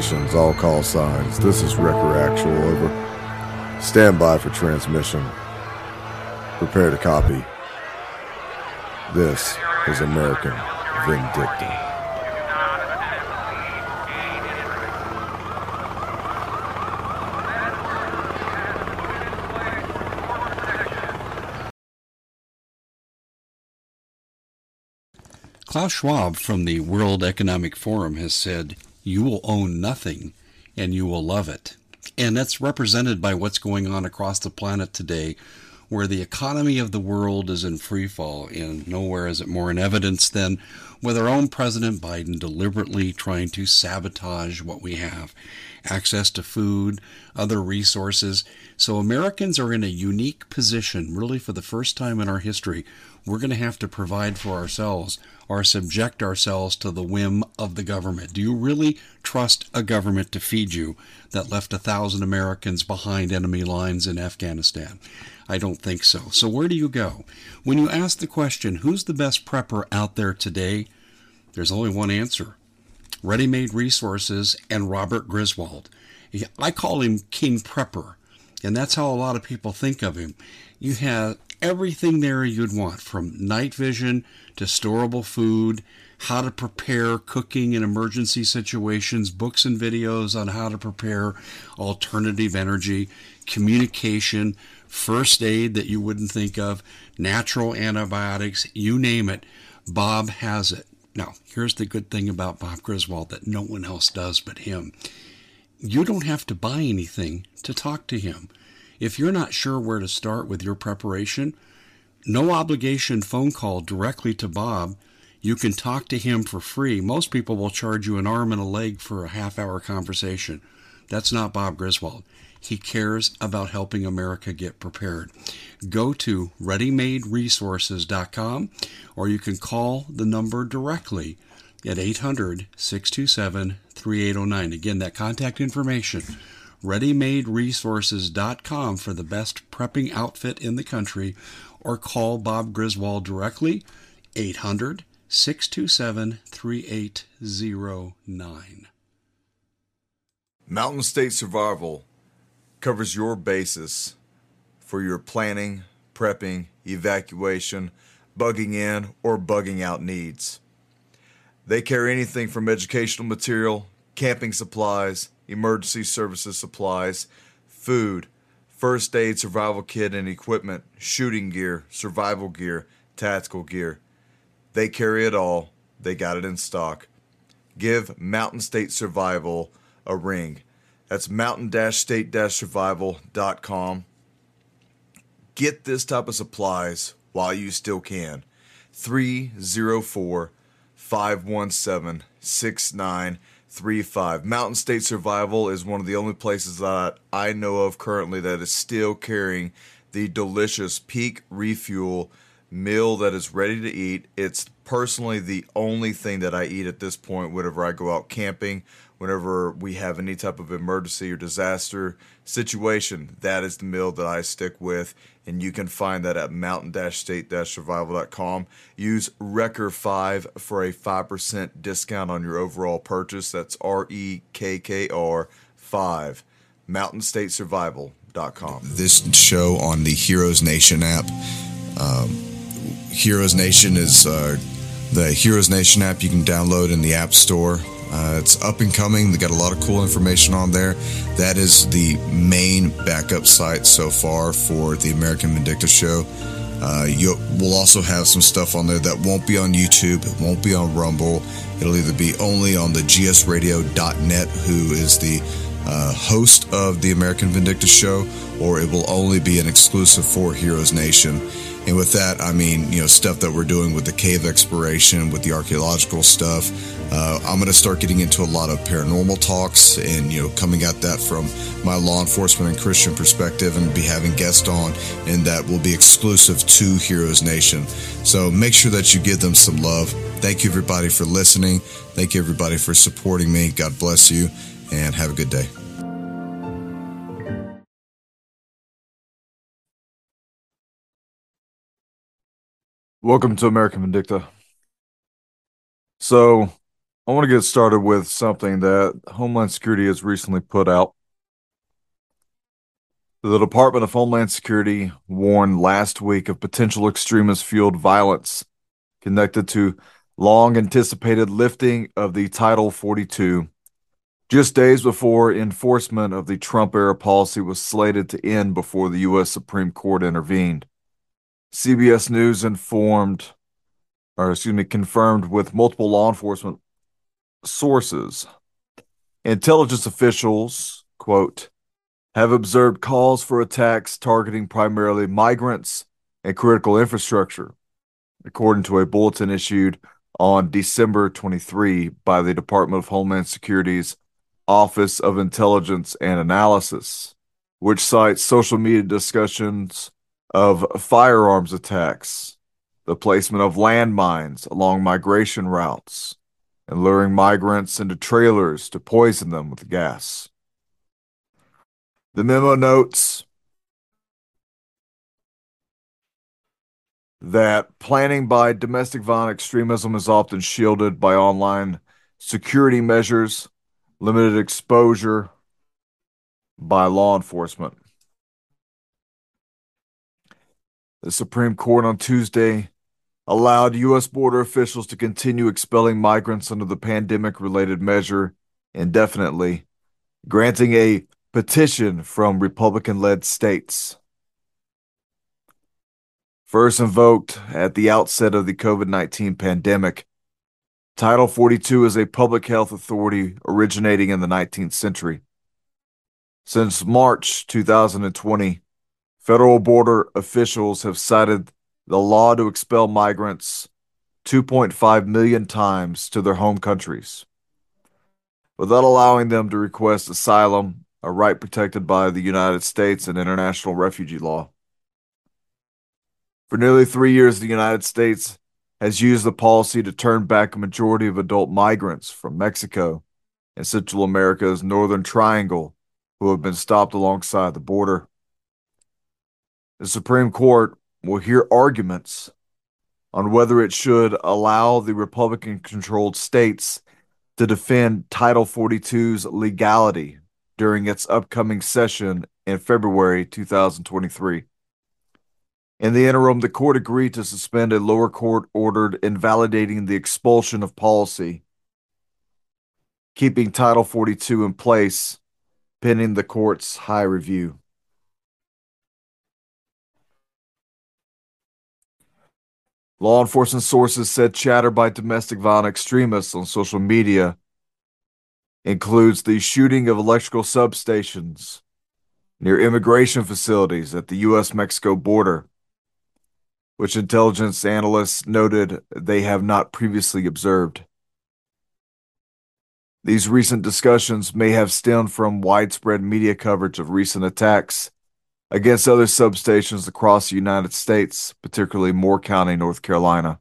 All stations, all call signs. This is Wrecker Actual, over. Stand by for transmission. Prepare to copy. This is American Vindicta. Klaus Schwab from the World Economic Forum has said, You will own nothing and you will love it. And that's represented by what's going on across the planet today, where the economy of the world is in free fall, and nowhere is it more in evidence than with our own President Biden deliberately trying to sabotage what we have access to food, other resources. So Americans are in a unique position, really for the first time in our history. We're going to have to provide for ourselves or subject ourselves to the whim of the government. Do you really trust a government to feed you that left a thousand Americans behind enemy lines in Afghanistan? I don't think so. So, where do you go? When you ask the question, who's the best prepper out there today? There's only one answer Ready Made Resources and Robert Griswold. I call him King Prepper, and that's how a lot of people think of him. You have everything there you'd want from night vision to storable food, how to prepare cooking in emergency situations, books and videos on how to prepare alternative energy, communication, first aid that you wouldn't think of, natural antibiotics, you name it. Bob has it. Now, here's the good thing about Bob Griswold that no one else does but him. You don't have to buy anything to talk to him. If you're not sure where to start with your preparation, no obligation phone call directly to Bob. You can talk to him for free. Most people will charge you an arm and a leg for a half hour conversation. That's not Bob Griswold. He cares about helping America get prepared. Go to readymaderesources.com or you can call the number directly at 800 627 3809. Again, that contact information readymaderesources.com for the best prepping outfit in the country or call Bob Griswold directly 800 627 3809. Mountain State Survival covers your basis for your planning, prepping, evacuation, bugging in, or bugging out needs. They carry anything from educational material, camping supplies, emergency services supplies, food, first aid survival kit and equipment, shooting gear, survival gear, tactical gear. They carry it all. They got it in stock. Give Mountain State Survival a ring. That's mountain-state-survival.com. Get this type of supplies while you still can. 304 517 6935. Mountain State Survival is one of the only places that I know of currently that is still carrying the delicious Peak Refuel meal that is ready to eat. It's personally the only thing that I eat at this point whenever I go out camping whenever we have any type of emergency or disaster situation, that is the meal that I stick with. And you can find that at mountain-state-survival.com. Use Rekkr5 for a 5% discount on your overall purchase. That's R-E-K-K-R 5. mountainstatesurvival.com. This show on the Heroes Nation app. Um, Heroes Nation is uh, the Heroes Nation app you can download in the App Store. Uh, it's up and coming. They got a lot of cool information on there. That is the main backup site so far for the American Vindicta show. Uh, we'll also have some stuff on there that won't be on YouTube, it won't be on Rumble. It'll either be only on the gsradio.net, who is the uh, host of the American Vindicta show, or it will only be an exclusive for Heroes Nation. And with that, I mean, you know, stuff that we're doing with the cave exploration, with the archaeological stuff. Uh, I'm going to start getting into a lot of paranormal talks and, you know, coming at that from my law enforcement and Christian perspective and be having guests on, and that will be exclusive to Heroes Nation. So make sure that you give them some love. Thank you, everybody, for listening. Thank you, everybody, for supporting me. God bless you, and have a good day. Welcome to American Vindicta. So, I want to get started with something that Homeland Security has recently put out. The Department of Homeland Security warned last week of potential extremist fueled violence connected to long anticipated lifting of the Title 42, just days before enforcement of the Trump era policy was slated to end before the U.S. Supreme Court intervened. CBS News informed, or excuse me, confirmed with multiple law enforcement sources. Intelligence officials, quote, have observed calls for attacks targeting primarily migrants and critical infrastructure, according to a bulletin issued on December 23 by the Department of Homeland Security's Office of Intelligence and Analysis, which cites social media discussions of firearms attacks, the placement of landmines along migration routes, and luring migrants into trailers to poison them with gas. The memo notes that planning by domestic violent extremism is often shielded by online security measures, limited exposure by law enforcement. The Supreme Court on Tuesday allowed U.S. border officials to continue expelling migrants under the pandemic related measure indefinitely, granting a petition from Republican led states. First invoked at the outset of the COVID 19 pandemic, Title 42 is a public health authority originating in the 19th century. Since March 2020, federal border officials have cited the law to expel migrants 2.5 million times to their home countries without allowing them to request asylum a right protected by the United States and international refugee law. For nearly three years, the United States has used the policy to turn back a majority of adult migrants from Mexico and Central America's Northern Triangle who have been stopped alongside the border. The Supreme Court will hear arguments on whether it should allow the Republican controlled states to defend Title 42's legality during its upcoming session in February 2023. In the interim, the court agreed to suspend a lower court ordered invalidating the expulsion of policy, keeping Title 42 in place pending the court's high review. Law enforcement sources said chatter by domestic violent extremists on social media includes the shooting of electrical substations near immigration facilities at the U.S. Mexico border, which intelligence analysts noted they have not previously observed. These recent discussions may have stemmed from widespread media coverage of recent attacks against other substations across the United States, particularly Moore County, North Carolina.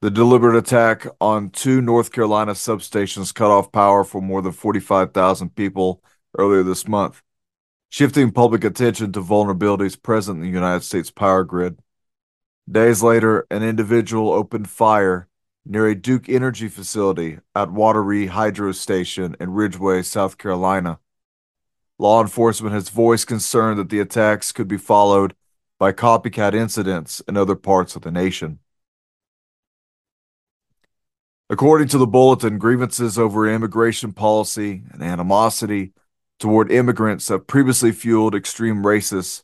The deliberate attack on two North Carolina substations cut off power for more than 45,000 people earlier this month, shifting public attention to vulnerabilities present in the United States power grid. Days later, an individual opened fire near a Duke Energy facility at Wateree Hydro Station in Ridgeway, South Carolina. Law enforcement has voiced concern that the attacks could be followed by copycat incidents in other parts of the nation. According to the bulletin, grievances over immigration policy and animosity toward immigrants have previously fueled extreme racist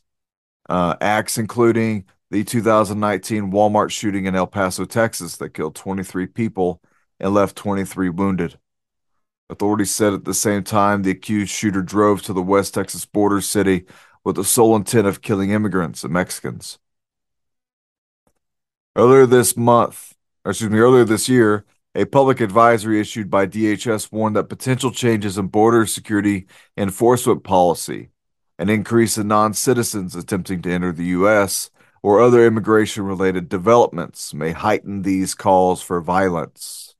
uh, acts, including the 2019 Walmart shooting in El Paso, Texas, that killed 23 people and left 23 wounded. Authorities said at the same time the accused shooter drove to the West Texas border city with the sole intent of killing immigrants and Mexicans. Earlier this month, excuse me, earlier this year, a public advisory issued by DHS warned that potential changes in border security enforcement policy, an increase in non citizens attempting to enter the U.S., or other immigration related developments may heighten these calls for violence.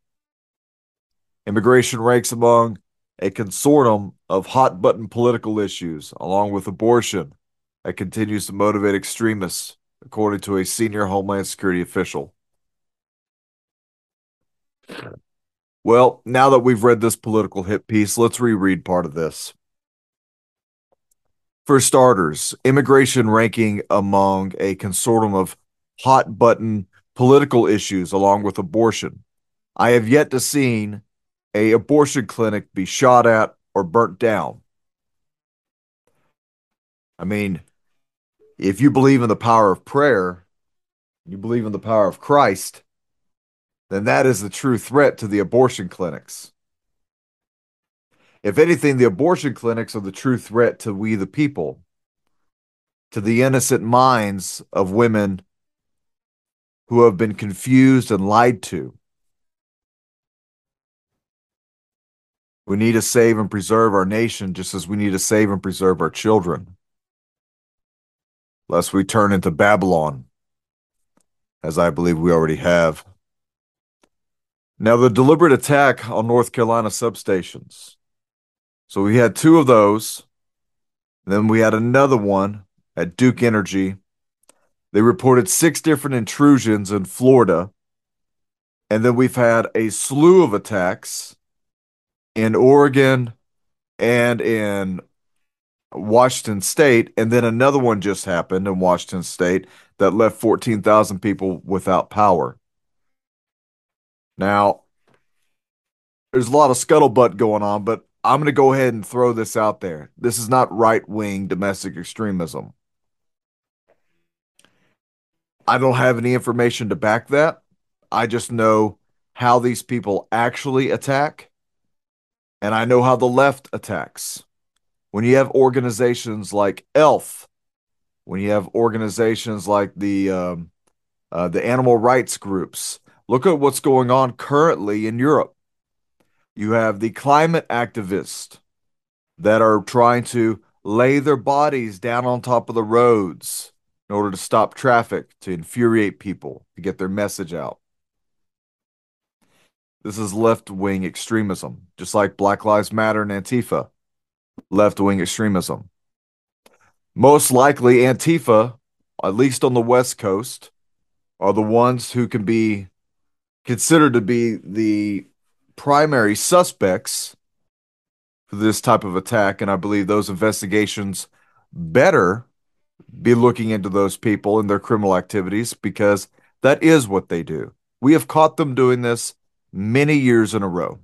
Immigration ranks among a consortium of hot button political issues, along with abortion, that continues to motivate extremists, according to a senior Homeland Security official. Well, now that we've read this political hit piece, let's reread part of this. For starters, immigration ranking among a consortium of hot button political issues along with abortion. I have yet to seen a abortion clinic be shot at or burnt down. I mean, if you believe in the power of prayer, you believe in the power of Christ, then that is the true threat to the abortion clinics. If anything, the abortion clinics are the true threat to we the people, to the innocent minds of women who have been confused and lied to. We need to save and preserve our nation just as we need to save and preserve our children, lest we turn into Babylon, as I believe we already have. Now, the deliberate attack on North Carolina substations. So we had two of those. Then we had another one at Duke Energy. They reported six different intrusions in Florida. And then we've had a slew of attacks in Oregon and in Washington State. And then another one just happened in Washington State that left 14,000 people without power. Now, there's a lot of scuttlebutt going on, but I'm going to go ahead and throw this out there. This is not right wing domestic extremism. I don't have any information to back that. I just know how these people actually attack, and I know how the left attacks. When you have organizations like ELF, when you have organizations like the um, uh, the animal rights groups, look at what's going on currently in Europe. You have the climate activists that are trying to lay their bodies down on top of the roads in order to stop traffic, to infuriate people, to get their message out. This is left wing extremism, just like Black Lives Matter and Antifa, left wing extremism. Most likely, Antifa, at least on the West Coast, are the ones who can be considered to be the primary suspects for this type of attack. And I believe those investigations better be looking into those people and their criminal activities because that is what they do. We have caught them doing this many years in a row.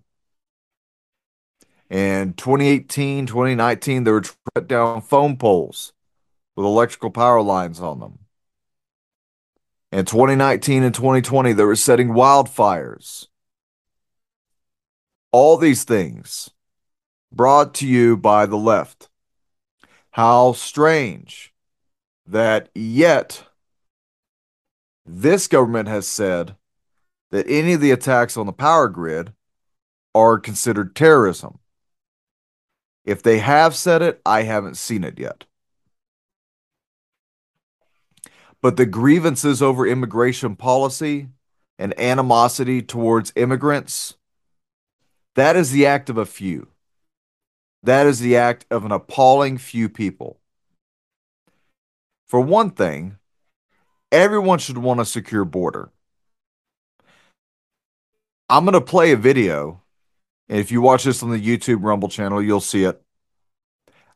In 2018, 2019, they were shut down phone poles with electrical power lines on them. In 2019 and 2020, they were setting wildfires. All these things brought to you by the left. How strange that yet this government has said that any of the attacks on the power grid are considered terrorism. If they have said it, I haven't seen it yet. But the grievances over immigration policy and animosity towards immigrants, that is the act of a few. That is the act of an appalling few people. For one thing, everyone should want a secure border. I'm going to play a video. And if you watch this on the YouTube Rumble channel, you'll see it.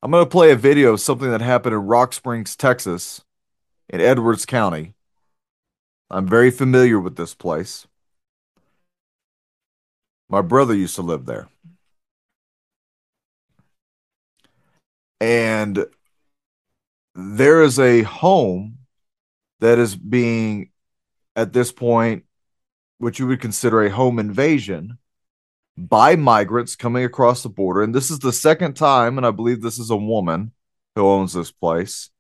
I'm going to play a video of something that happened in Rock Springs, Texas, in Edwards County. I'm very familiar with this place. My brother used to live there. And there is a home that is being, at this point, which you would consider a home invasion by migrants coming across the border. And this is the second time, and I believe this is a woman who owns this place.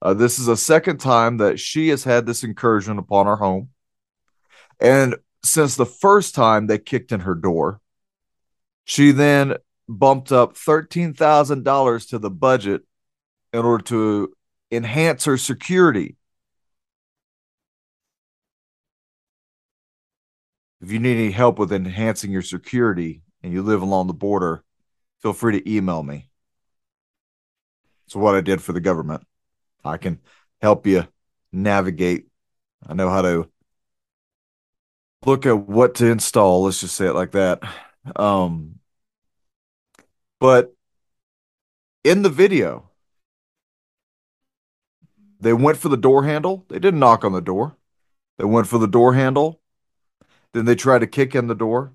Uh, this is a second time that she has had this incursion upon her home. And since the first time they kicked in her door, she then bumped up $13,000 to the budget in order to enhance her security. If you need any help with enhancing your security and you live along the border, feel free to email me. It's what I did for the government. I can help you navigate. I know how to look at what to install. Let's just say it like that. Um, but in the video, they went for the door handle. They didn't knock on the door. They went for the door handle. Then they try to kick in the door.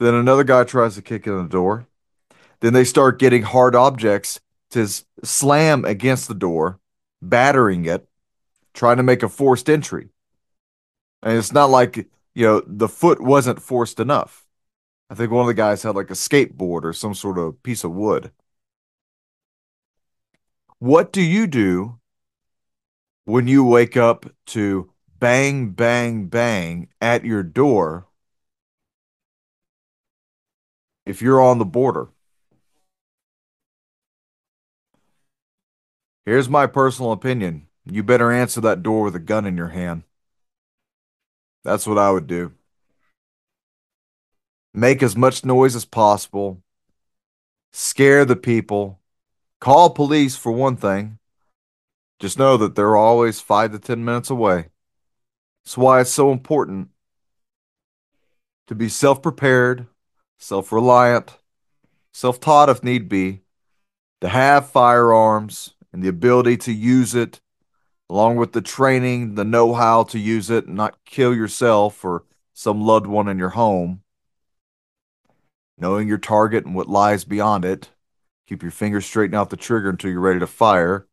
Then another guy tries to kick in the door. Then they start getting hard objects to slam against the door, battering it, trying to make a forced entry. And it's not like, you know, the foot wasn't forced enough. I think one of the guys had like a skateboard or some sort of piece of wood. What do you do when you wake up to bang, bang, bang at your door if you're on the border? Here's my personal opinion. You better answer that door with a gun in your hand. That's what I would do. Make as much noise as possible. Scare the people. Call police for one thing. Just know that they're always five to 10 minutes away. That's why it's so important to be self prepared, self reliant, self taught if need be, to have firearms and the ability to use it, along with the training, the know how to use it, and not kill yourself or some loved one in your home. Knowing your target and what lies beyond it. Keep your fingers straightened out the trigger until you're ready to fire.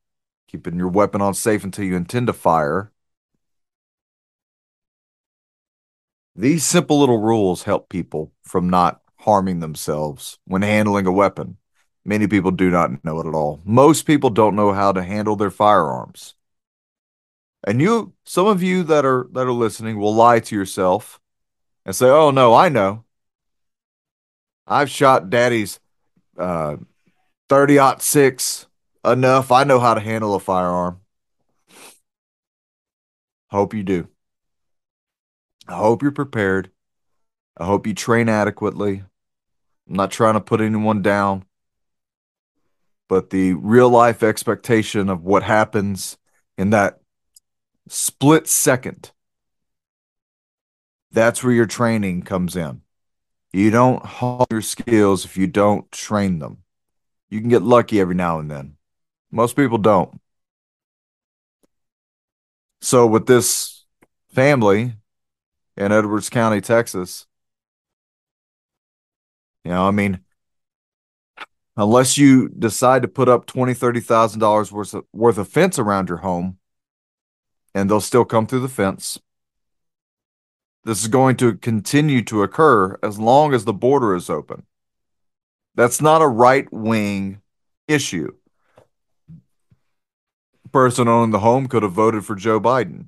Keeping your weapon on safe until you intend to fire. These simple little rules help people from not harming themselves when handling a weapon. Many people do not know it at all. Most people don't know how to handle their firearms. And you, some of you that are that are listening will lie to yourself and say, "Oh no, I know. I've shot daddy's uh 30 six enough. I know how to handle a firearm." Hope you do. I hope you're prepared. I hope you train adequately. I'm not trying to put anyone down but the real life expectation of what happens in that split second that's where your training comes in you don't hone your skills if you don't train them you can get lucky every now and then most people don't so with this family in edwards county texas you know i mean unless you decide to put up twenty, thirty thousand dollars worth of worth of fence around your home, and they'll still come through the fence. This is going to continue to occur as long as the border is open. That's not a right wing issue. Person owning the home could have voted for Joe Biden.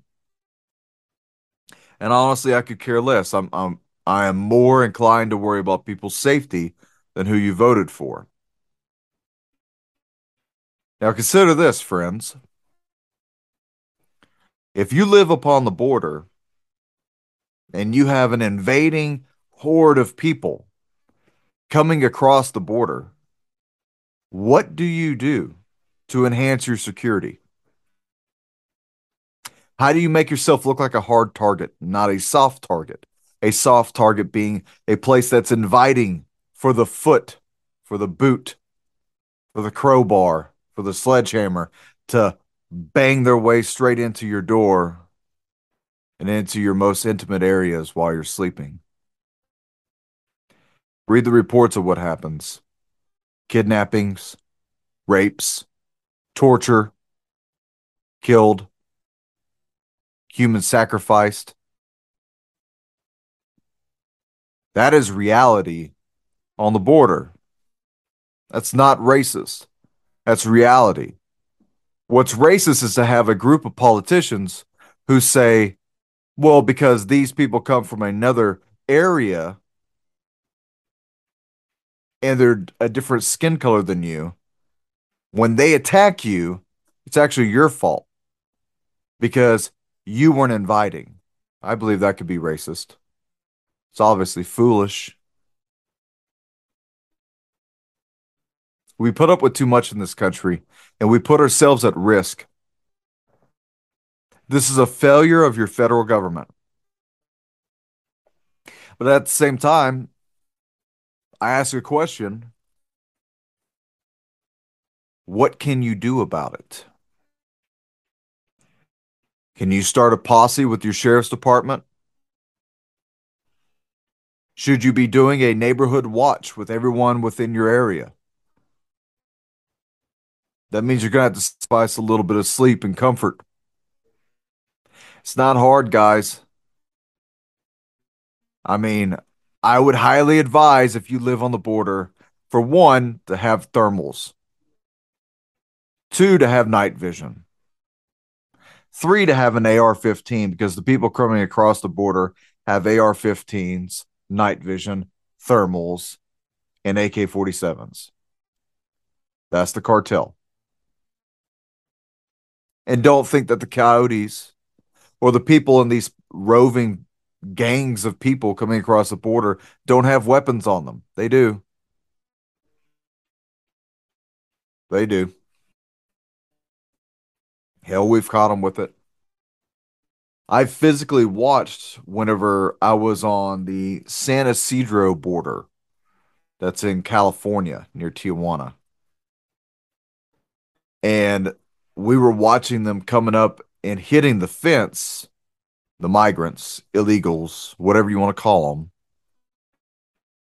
And honestly, I could care less. I'm, I'm I am more inclined to worry about people's safety than who you voted for. Now consider this, friends. If you live upon the border and you have an invading horde of people coming across the border, what do you do to enhance your security? How do you make yourself look like a hard target, not a soft target? A soft target being a place that's inviting for the foot, for the boot, for the crowbar, for the sledgehammer to bang their way straight into your door and into your most intimate areas while you're sleeping. Read the reports of what happens kidnappings, rapes, torture, killed, human sacrificed. That is reality on the border. That's not racist. That's reality. What's racist is to have a group of politicians who say, well, because these people come from another area and they're a different skin color than you, when they attack you, it's actually your fault because you weren't inviting. I believe that could be racist. It's obviously foolish. We put up with too much in this country and we put ourselves at risk. This is a failure of your federal government. But at the same time, I ask a question what can you do about it? Can you start a posse with your sheriff's department? Should you be doing a neighborhood watch with everyone within your area? That means you're going to have to spice a little bit of sleep and comfort. It's not hard, guys. I mean, I would highly advise if you live on the border, for one, to have thermals, two, to have night vision, three, to have an AR 15, because the people coming across the border have AR 15s, night vision, thermals, and AK 47s. That's the cartel. And don't think that the coyotes or the people in these roving gangs of people coming across the border don't have weapons on them. They do. They do. Hell, we've caught them with it. I physically watched whenever I was on the San Ysidro border. That's in California near Tijuana. And we were watching them coming up and hitting the fence the migrants, illegals, whatever you want to call them.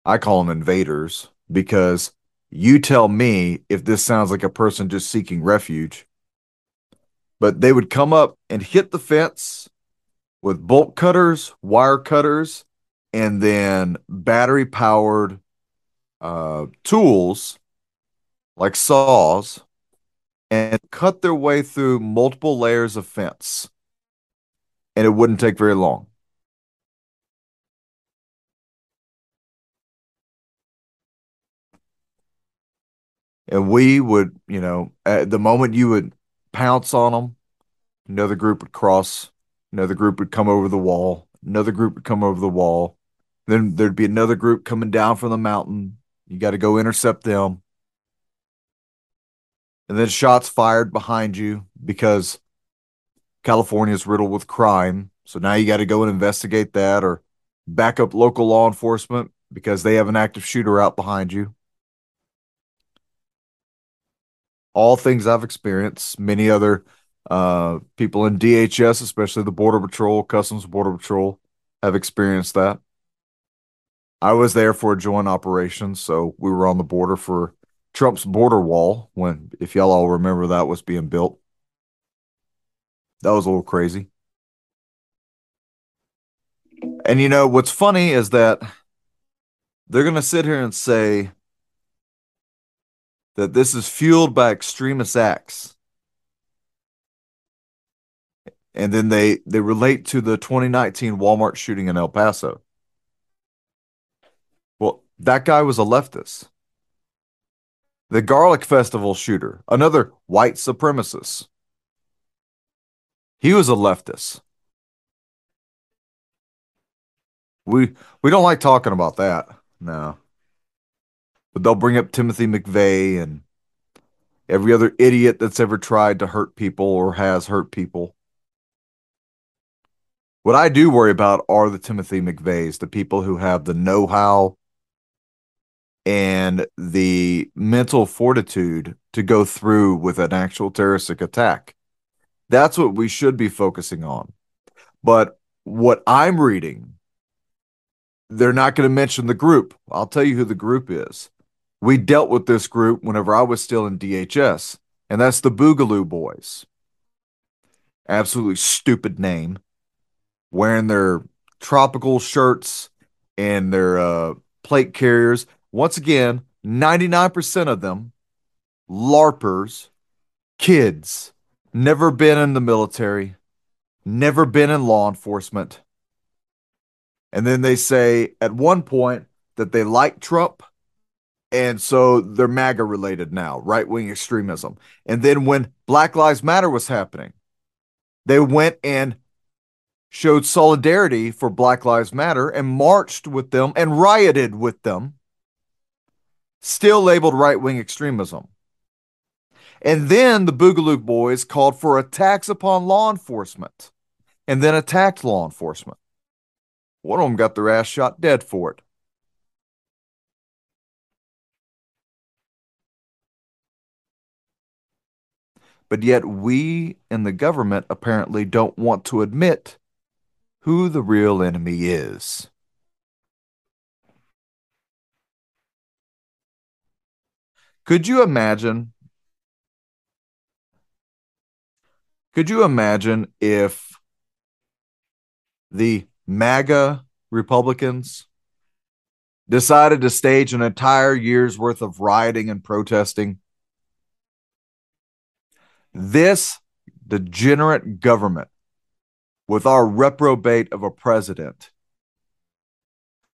I call them invaders because you tell me if this sounds like a person just seeking refuge. But they would come up and hit the fence with bolt cutters, wire cutters, and then battery powered uh, tools like saws and cut their way through multiple layers of fence and it wouldn't take very long. And we would, you know, at the moment you would pounce on them, another group would cross, another group would come over the wall, another group would come over the wall. Then there'd be another group coming down from the mountain. You got to go intercept them. And then shots fired behind you because California is riddled with crime. So now you got to go and investigate that or back up local law enforcement because they have an active shooter out behind you. All things I've experienced. Many other uh, people in DHS, especially the Border Patrol, Customs Border Patrol, have experienced that. I was there for a joint operation, so we were on the border for Trump's border wall when, if y'all all remember, that was being built. That was a little crazy. And you know what's funny is that they're going to sit here and say that this is fueled by extremist acts. And then they they relate to the 2019 Walmart shooting in El Paso. Well, that guy was a leftist. The Garlic Festival shooter, another white supremacist. He was a leftist. We we don't like talking about that. No. But they'll bring up Timothy McVeigh and every other idiot that's ever tried to hurt people or has hurt people. What I do worry about are the Timothy McVeighs, the people who have the know-how and the mental fortitude to go through with an actual terroristic attack. That's what we should be focusing on. But what I'm reading, they're not going to mention the group. I'll tell you who the group is. We dealt with this group whenever I was still in DHS, and that's the Boogaloo Boys. Absolutely stupid name. Wearing their tropical shirts and their uh, plate carriers. Once again, 99% of them LARPers, kids never been in the military, never been in law enforcement. And then they say at one point that they like Trump. And so they're MAGA related now, right wing extremism. And then when Black Lives Matter was happening, they went and showed solidarity for Black Lives Matter and marched with them and rioted with them, still labeled right wing extremism. And then the Boogaloo Boys called for attacks upon law enforcement and then attacked law enforcement. One of them got their ass shot dead for it. But yet, we in the government apparently don't want to admit who the real enemy is. Could you imagine? Could you imagine if the MAGA Republicans decided to stage an entire year's worth of rioting and protesting? This degenerate government, with our reprobate of a president,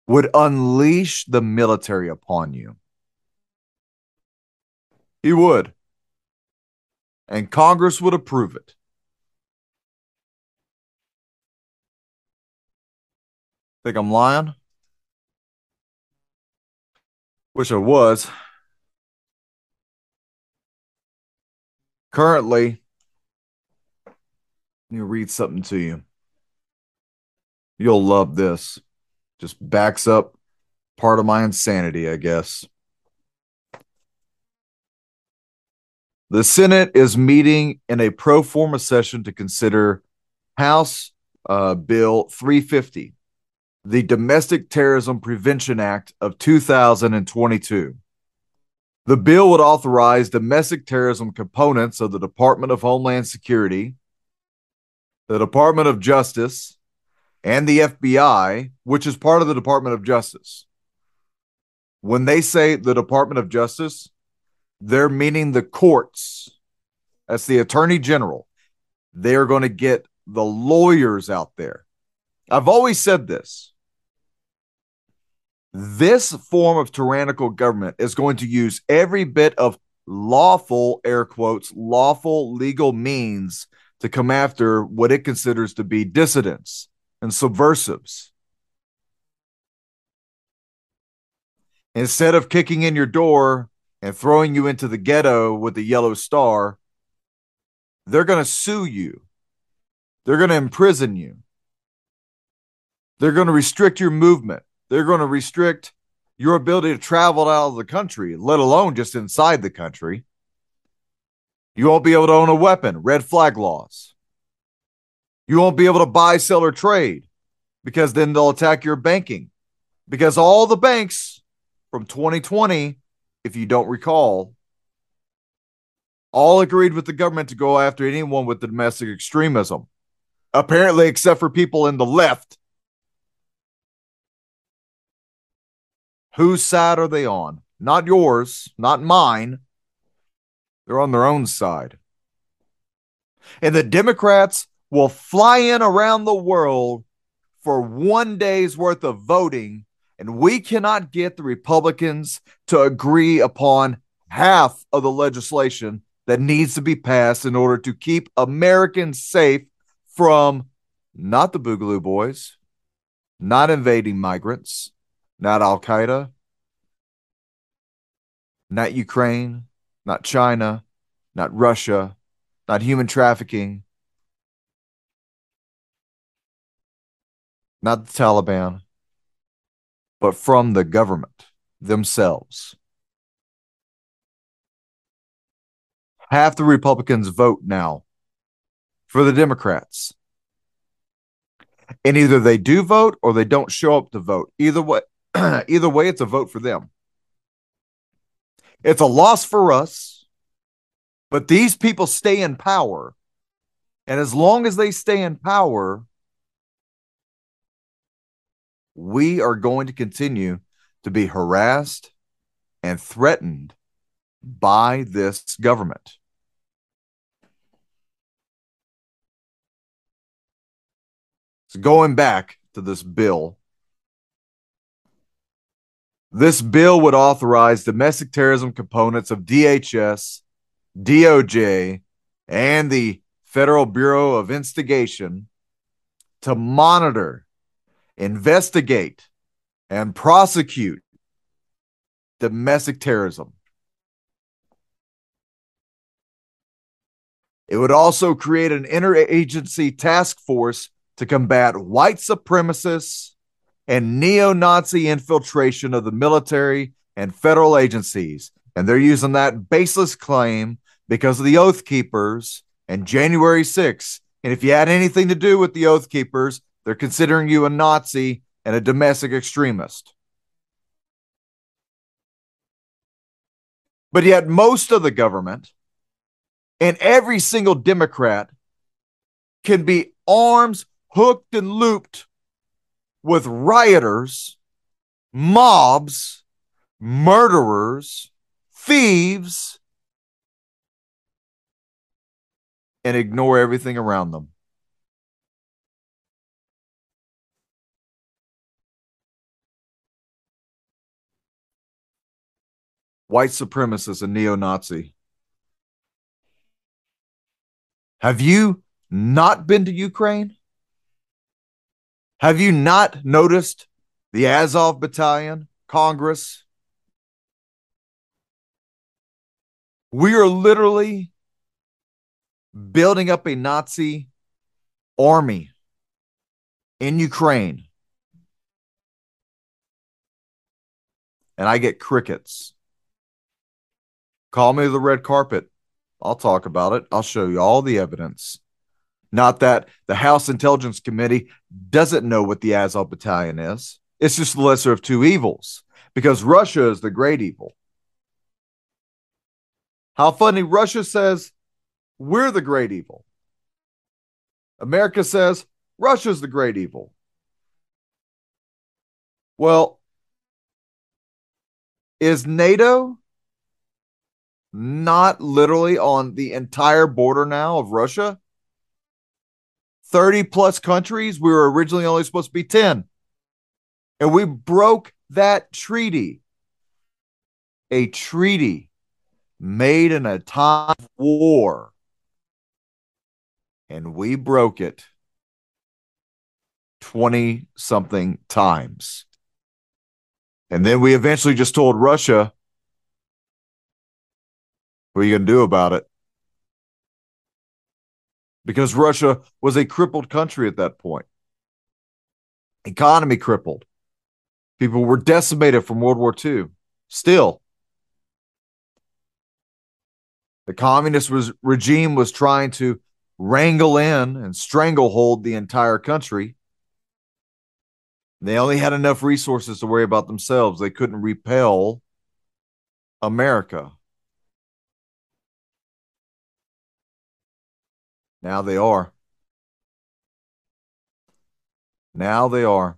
would unleash the military upon you. He would. And Congress would approve it. Think I'm lying? Wish I was. Currently, let me read something to you. You'll love this. Just backs up part of my insanity, I guess. The Senate is meeting in a pro forma session to consider House uh, Bill 350, the Domestic Terrorism Prevention Act of 2022. The bill would authorize domestic terrorism components of the Department of Homeland Security, the Department of Justice, and the FBI, which is part of the Department of Justice. When they say the Department of Justice, they're meaning the courts. That's the attorney general. They're going to get the lawyers out there. I've always said this this form of tyrannical government is going to use every bit of lawful, air quotes, lawful legal means to come after what it considers to be dissidents and subversives. Instead of kicking in your door and throwing you into the ghetto with the yellow star, they're going to sue you. They're going to imprison you. They're going to restrict your movement they're going to restrict your ability to travel out of the country, let alone just inside the country. You won't be able to own a weapon, red flag laws. You won't be able to buy, sell, or trade because then they'll attack your banking. Because all the banks from 2020, if you don't recall, all agreed with the government to go after anyone with domestic extremism. Apparently, except for people in the left Whose side are they on? Not yours, not mine. They're on their own side. And the Democrats will fly in around the world for one day's worth of voting, and we cannot get the Republicans to agree upon half of the legislation that needs to be passed in order to keep Americans safe from not the Boogaloo Boys, not invading migrants, not Al Qaeda, not Ukraine, not China, not Russia, not human trafficking, not the Taliban, but from the government themselves. Half the Republicans vote now for the Democrats. And either they do vote or they don't show up to vote. Either way, either way, it's a vote for them. It's a loss for us, but these people stay in power. And as long as they stay in power, we are going to continue to be harassed and threatened by this government. So going back to this bill this bill would authorize domestic terrorism components of DHS, DOJ, and the Federal Bureau of Investigation to monitor, investigate, and prosecute domestic terrorism. It would also create an interagency task force to combat white supremacists and neo Nazi infiltration of the military and federal agencies. And they're using that baseless claim because of the Oath Keepers and January 6th. And if you had anything to do with the Oath Keepers, they're considering you a Nazi and a domestic extremist. But yet, most of the government and every single Democrat can be arms hooked and looped with rioters, mobs, murderers, thieves, and ignore everything around them. White supremacist and neo Nazi. Have you not been to Ukraine? Have you not noticed the Azov Battalion, Congress? We are literally building up a Nazi army in Ukraine. And I get crickets. Call me the red carpet. I'll talk about it. I'll show you all the evidence. Not that the House Intelligence Committee doesn't know what the Azov Battalion is. It's just the lesser of two evils because Russia is the great evil. How funny Russia says we're the great evil. America says Russia's the great evil. Well, is NATO not literally on the entire border now of Russia? 30 plus countries. We were originally only supposed to be 10. And we broke that treaty. A treaty made in a time of war. And we broke it 20 something times. And then we eventually just told Russia, what are you going to do about it? Because Russia was a crippled country at that point. Economy crippled. People were decimated from World War II. Still, the communist was, regime was trying to wrangle in and stranglehold the entire country. They only had enough resources to worry about themselves. They couldn't repel America. Now they are. Now they are.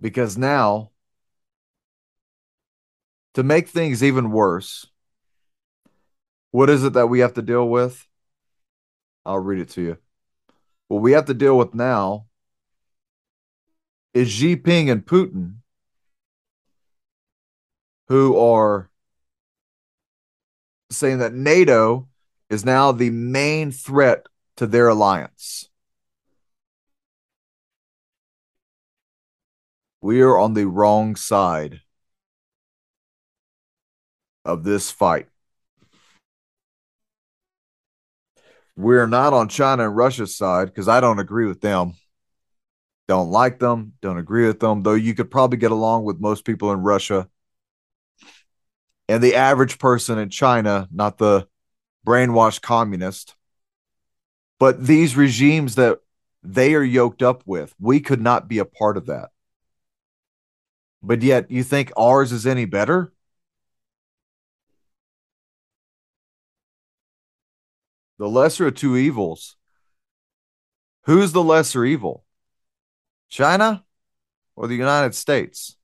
Because now, to make things even worse, what is it that we have to deal with? I'll read it to you. What we have to deal with now is Xi Jinping and Putin, who are saying that NATO is now the main threat to their alliance. We are on the wrong side of this fight. We're not on China and Russia's side because I don't agree with them. Don't like them, don't agree with them, though you could probably get along with most people in Russia. And the average person in China, not the brainwashed communist. But these regimes that they are yoked up with, we could not be a part of that. But yet, you think ours is any better? The lesser of two evils. Who's the lesser evil? China or the United States?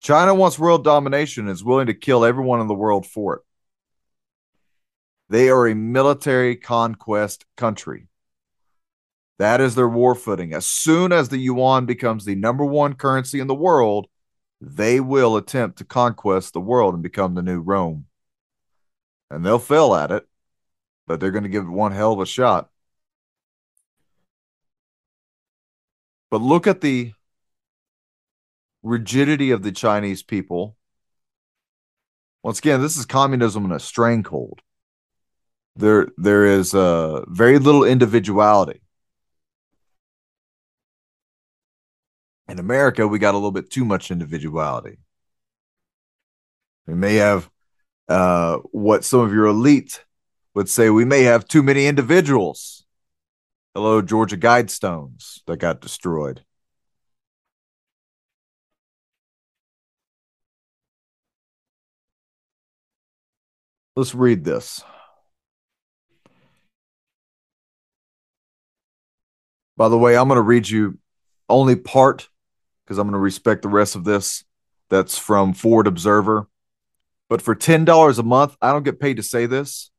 China wants world domination and is willing to kill everyone in the world for it. They are a military conquest country. That is their war footing. As soon as the yuan becomes the number one currency in the world, they will attempt to conquest the world and become the new Rome. And they'll fail at it, but they're going to give it one hell of a shot. But look at the rigidity of the Chinese people. Once again, this is communism in a stranglehold there there is uh, very little individuality. In America, we got a little bit too much individuality. We may have uh, what some of your elite would say we may have too many individuals. Hello, Georgia Guidestones that got destroyed. Let's read this. By the way, I'm going to read you only part because I'm going to respect the rest of this. That's from Forward Observer. But for $10 a month, I don't get paid to say this.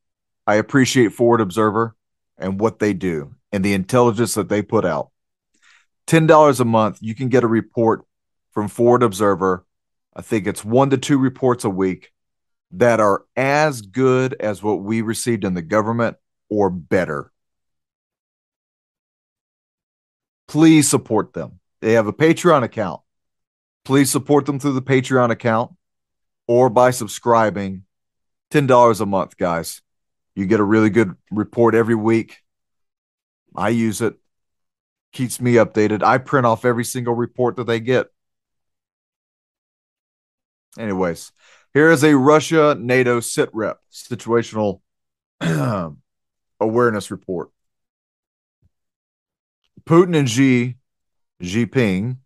I appreciate Forward Observer and what they do and the intelligence that they put out. $10 a month, you can get a report from Forward Observer. I think it's one to two reports a week that are as good as what we received in the government or better. Please support them. They have a Patreon account. Please support them through the Patreon account or by subscribing. $10 a month, guys. You get a really good report every week. I use it, keeps me updated. I print off every single report that they get. Anyways, here is a Russia NATO sit rep situational awareness report. Putin and Xi Jinping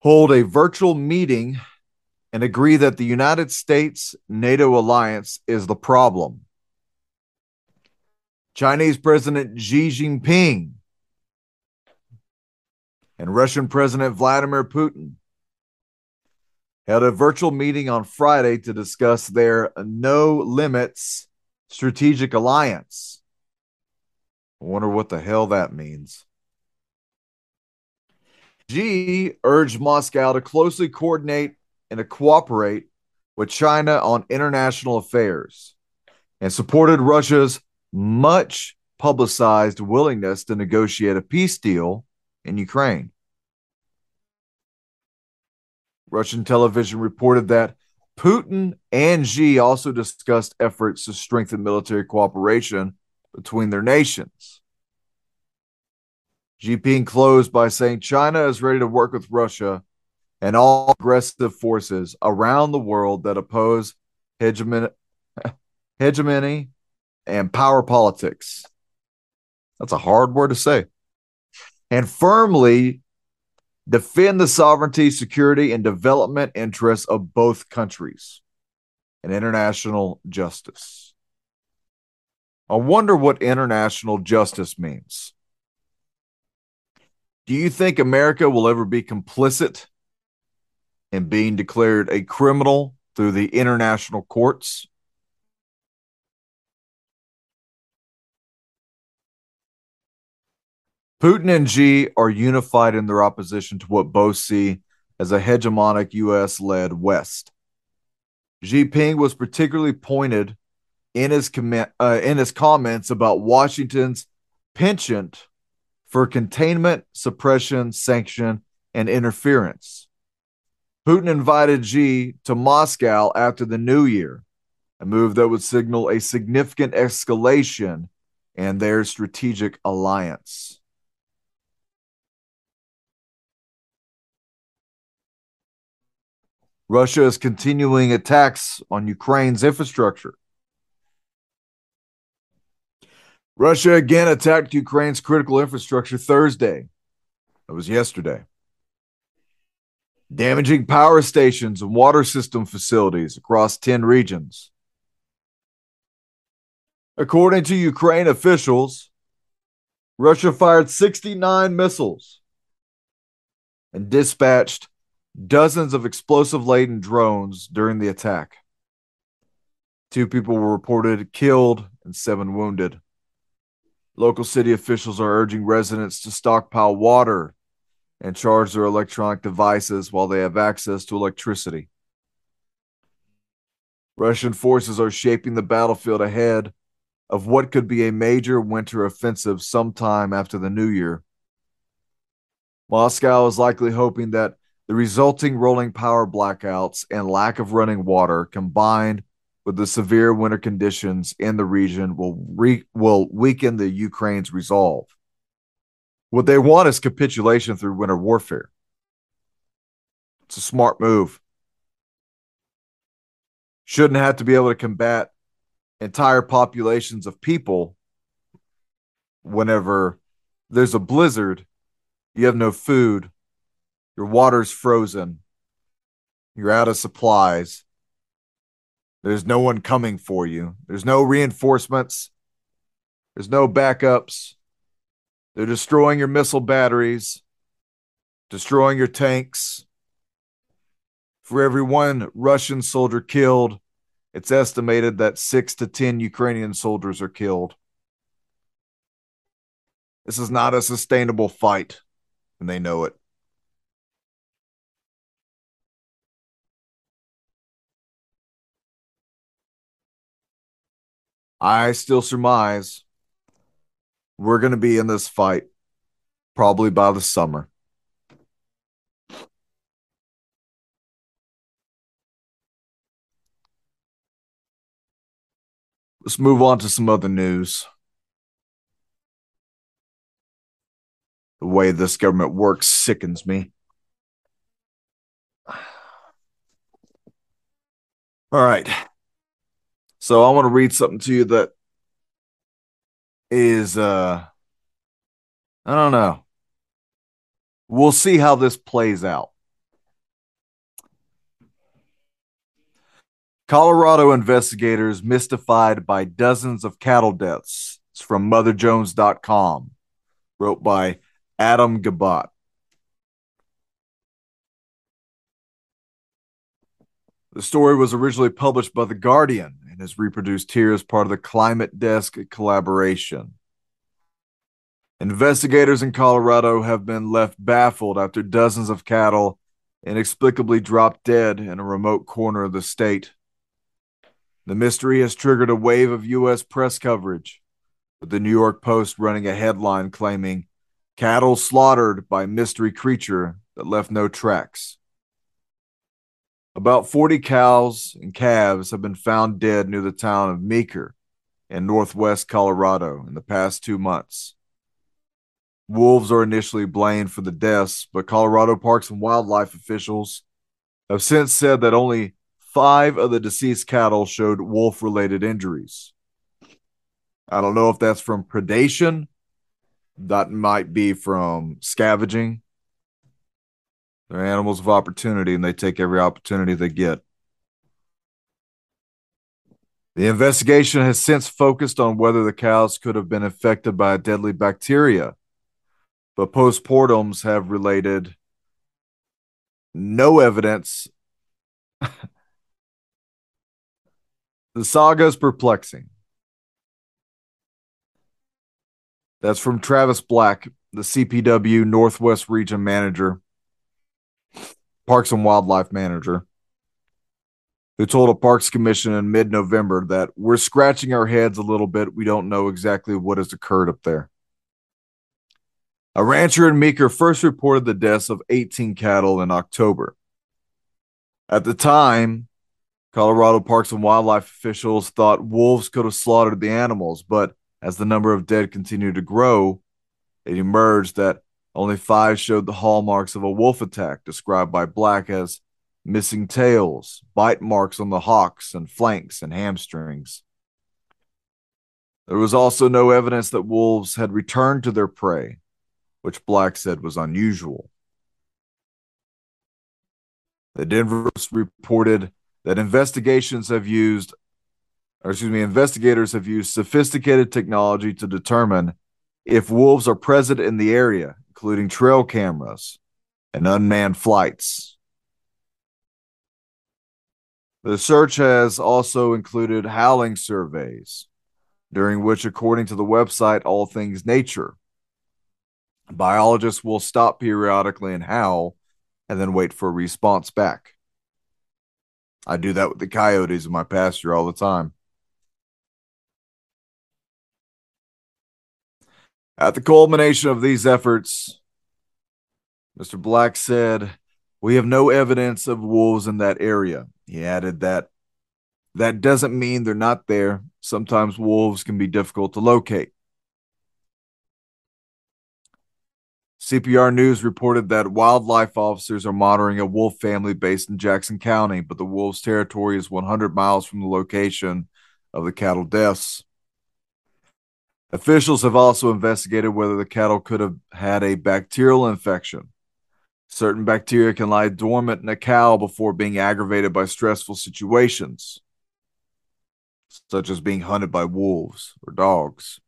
hold a virtual meeting and agree that the United States NATO alliance is the problem. Chinese President Xi Jinping and Russian President Vladimir Putin held a virtual meeting on Friday to discuss their no limits strategic alliance. I wonder what the hell that means. Xi urged Moscow to closely coordinate and to cooperate with China on international affairs and supported Russia's much publicized willingness to negotiate a peace deal in Ukraine. Russian television reported that Putin and Xi also discussed efforts to strengthen military cooperation between their nations. Jinping closed by saying China is ready to work with Russia and all aggressive forces around the world that oppose hegemony and power politics. That's a hard word to say. And firmly defend the sovereignty, security, and development interests of both countries and international justice. I wonder what international justice means. Do you think America will ever be complicit in being declared a criminal through the international courts? Putin and Xi are unified in their opposition to what both see as a hegemonic U.S. led West. Xi Jinping was particularly pointed in his, com- uh, in his comments about Washington's penchant for containment, suppression, sanction, and interference. Putin invited Xi to Moscow after the new year, a move that would signal a significant escalation in their strategic alliance. Russia is continuing attacks on Ukraine's infrastructure. Russia again attacked Ukraine's critical infrastructure Thursday. That was yesterday. Damaging power stations and water system facilities across 10 regions. According to Ukraine officials, Russia fired 69 missiles and dispatched dozens of explosive laden drones during the attack. Two people were reported killed and seven wounded. Local city officials are urging residents to stockpile water and charge their electronic devices while they have access to electricity. Russian forces are shaping the battlefield ahead of what could be a major winter offensive sometime after the new year. Moscow is likely hoping that the resulting rolling power blackouts and lack of running water combined with the severe winter conditions in the region will re- will weaken the Ukraine's resolve. What they want is capitulation through winter warfare. It's a smart move. Shouldn't have to be able to combat entire populations of people whenever there's a blizzard, you have no food, your water's frozen, you're out of supplies, there's no one coming for you, there's no reinforcements, there's no backups. They're destroying your missile batteries, destroying your tanks. For every one Russian soldier killed, it's estimated that six to 10 Ukrainian soldiers are killed. This is not a sustainable fight, and they know it. I still surmise we're going to be in this fight probably by the summer. Let's move on to some other news. The way this government works sickens me. All right. So I want to read something to you that is uh I don't know. We'll see how this plays out. Colorado investigators mystified by dozens of cattle deaths. It's from motherjones.com, wrote by Adam Gabbatt. The story was originally published by The Guardian and is reproduced here as part of the Climate Desk collaboration. Investigators in Colorado have been left baffled after dozens of cattle inexplicably dropped dead in a remote corner of the state. The mystery has triggered a wave of U.S. press coverage, with the New York Post running a headline claiming cattle slaughtered by mystery creature that left no tracks. About 40 cows and calves have been found dead near the town of Meeker in northwest Colorado in the past two months. Wolves are initially blamed for the deaths, but Colorado Parks and Wildlife officials have since said that only five of the deceased cattle showed wolf related injuries. I don't know if that's from predation, that might be from scavenging. They're animals of opportunity and they take every opportunity they get. The investigation has since focused on whether the cows could have been infected by a deadly bacteria, but postmortems have related no evidence The saga is perplexing. That's from Travis Black, the CPW Northwest Region Manager, Parks and Wildlife Manager, who told a Parks Commission in mid November that we're scratching our heads a little bit. We don't know exactly what has occurred up there. A rancher in Meeker first reported the deaths of 18 cattle in October. At the time, Colorado Parks and Wildlife officials thought wolves could have slaughtered the animals, but as the number of dead continued to grow, it emerged that only five showed the hallmarks of a wolf attack, described by Black as missing tails, bite marks on the hocks and flanks and hamstrings. There was also no evidence that wolves had returned to their prey, which Black said was unusual. The Denver reported that investigations have used, or excuse me, investigators have used sophisticated technology to determine if wolves are present in the area, including trail cameras and unmanned flights. The search has also included howling surveys, during which, according to the website All Things Nature, biologists will stop periodically and howl and then wait for a response back. I do that with the coyotes in my pasture all the time. At the culmination of these efforts, Mr. Black said, We have no evidence of wolves in that area. He added that that doesn't mean they're not there. Sometimes wolves can be difficult to locate. CPR News reported that wildlife officers are monitoring a wolf family based in Jackson County, but the wolf's territory is 100 miles from the location of the cattle deaths. Officials have also investigated whether the cattle could have had a bacterial infection. Certain bacteria can lie dormant in a cow before being aggravated by stressful situations, such as being hunted by wolves or dogs.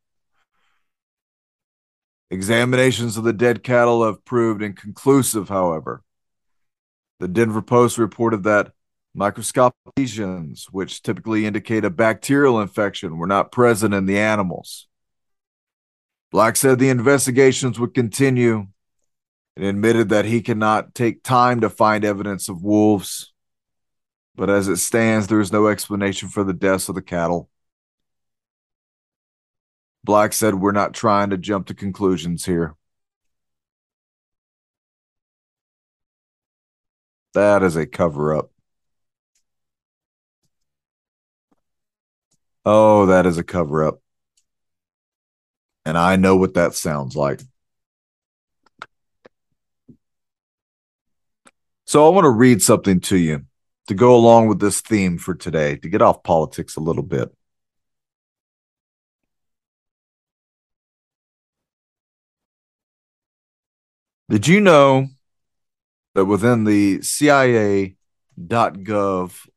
Examinations of the dead cattle have proved inconclusive, however. The Denver Post reported that microscopic lesions, which typically indicate a bacterial infection, were not present in the animals. Black said the investigations would continue and admitted that he cannot take time to find evidence of wolves. But as it stands, there is no explanation for the deaths of the cattle. Black said, We're not trying to jump to conclusions here. That is a cover up. Oh, that is a cover up. And I know what that sounds like. So I want to read something to you to go along with this theme for today, to get off politics a little bit. Did you know that within the CIA.gov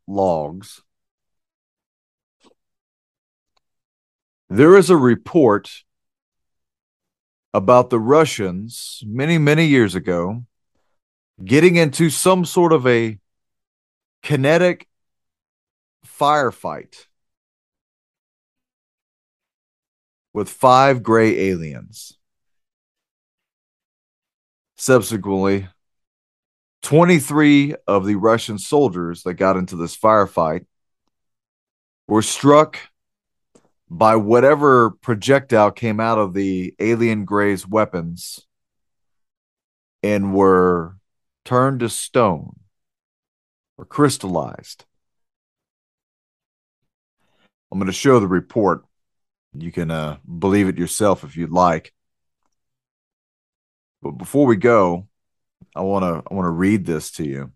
logs, there is a report about the Russians many, many years ago getting into some sort of a kinetic firefight with five gray aliens. Subsequently, 23 of the Russian soldiers that got into this firefight were struck by whatever projectile came out of the alien gray's weapons and were turned to stone or crystallized. I'm going to show the report. You can uh, believe it yourself if you'd like. But before we go, I want to I want to read this to you.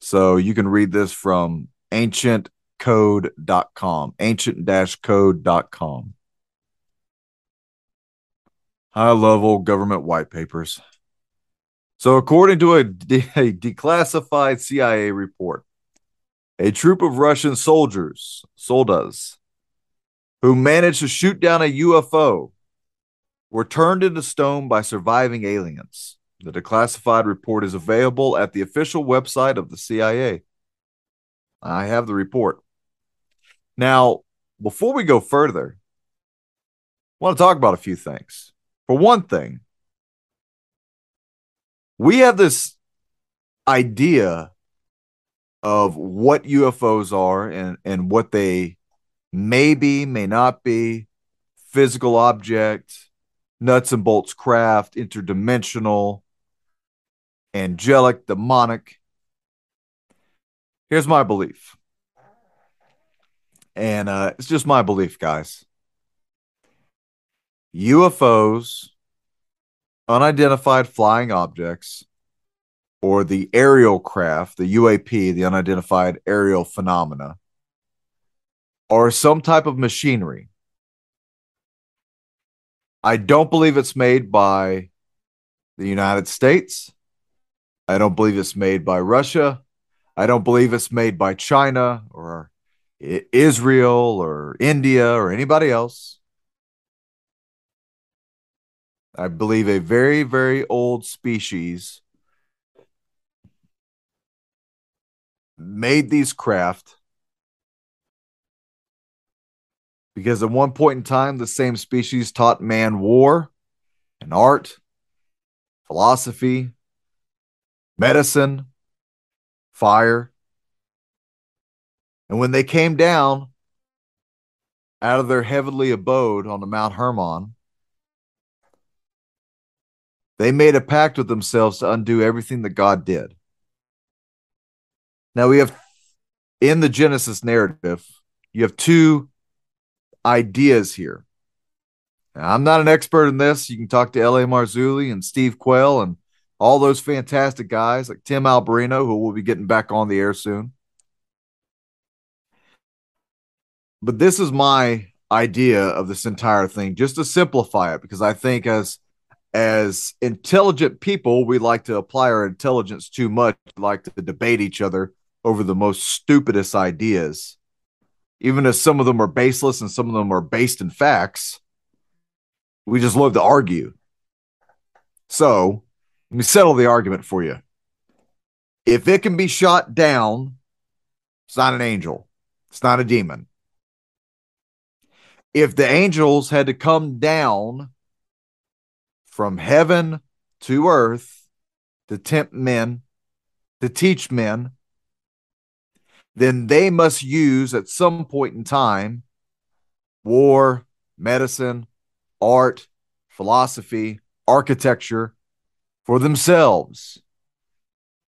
So you can read this from ancientcode.com, ancient-code.com. High level government white papers. So, according to a, de- a declassified CIA report, a troop of Russian soldiers, soldas, who managed to shoot down a UFO were turned into stone by surviving aliens. The declassified report is available at the official website of the CIA. I have the report. Now, before we go further, I want to talk about a few things. For one thing, we have this idea of what UFOs are and, and what they may be, may not be, physical object, nuts and bolts craft, interdimensional, angelic, demonic. Here's my belief. And uh, it's just my belief, guys. UFOs, unidentified flying objects, or the aerial craft, the UAP, the unidentified aerial phenomena, are some type of machinery I don't believe it's made by the United States. I don't believe it's made by Russia. I don't believe it's made by China or Israel or India or anybody else. I believe a very, very old species made these craft because at one point in time, the same species taught man war and art, philosophy, medicine, fire. And when they came down out of their heavenly abode on the Mount Hermon, they made a pact with themselves to undo everything that God did. Now we have in the Genesis narrative, you have two ideas here. Now, I'm not an expert in this. You can talk to L.A. Marzulli and Steve Quayle and all those fantastic guys like Tim Alberino, who will be getting back on the air soon. But this is my idea of this entire thing, just to simplify it, because I think as as intelligent people, we like to apply our intelligence too much, like to debate each other over the most stupidest ideas, even if some of them are baseless and some of them are based in facts. We just love to argue. So let me settle the argument for you. If it can be shot down, it's not an angel, it's not a demon. If the angels had to come down from heaven to earth to tempt men, to teach men, then they must use at some point in time war, medicine, art, philosophy, architecture for themselves.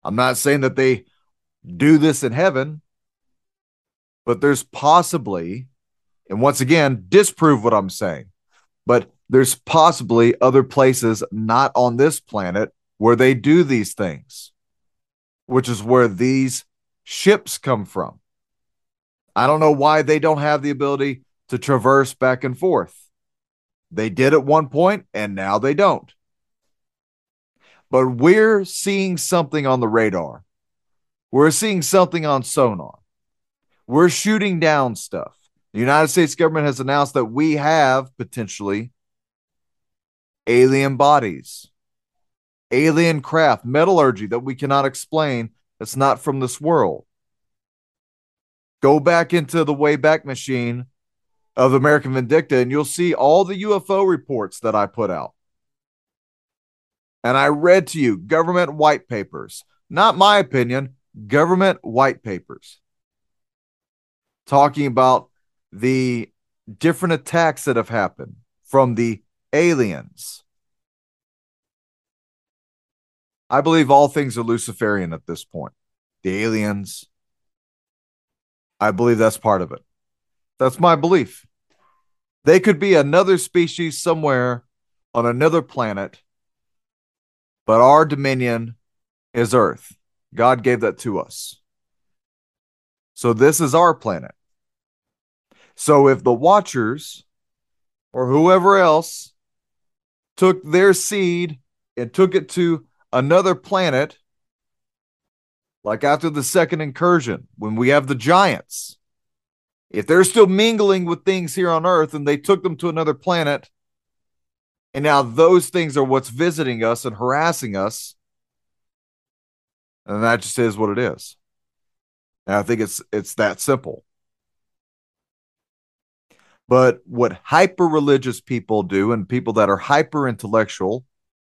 I'm not saying that they do this in heaven, but there's possibly, and once again, disprove what I'm saying, but there's possibly other places not on this planet where they do these things, which is where these ships come from. I don't know why they don't have the ability to traverse back and forth. They did at one point and now they don't but we're seeing something on the radar. We're seeing something on sonar. We're shooting down stuff. The United States government has announced that we have potentially alien bodies, alien craft, metallurgy that we cannot explain that's not from this world. Go back into the Wayback Machine of American Vindicta, and you'll see all the UFO reports that I put out. And I read to you government white papers, not my opinion, government white papers talking about the different attacks that have happened from the aliens. I believe all things are Luciferian at this point. The aliens, I believe that's part of it. That's my belief. They could be another species somewhere on another planet but our dominion is earth. God gave that to us. So this is our planet. So if the Watchers or whoever else took their seed and took it to another planet, like after the second incursion, when we have the giants, if they're still mingling with things here on Earth and they took them to another planet, and now those things are what's visiting us and harassing us. And that just is what it is. And I think it's it's that simple. But what hyper religious people do and people that are hyper intellectual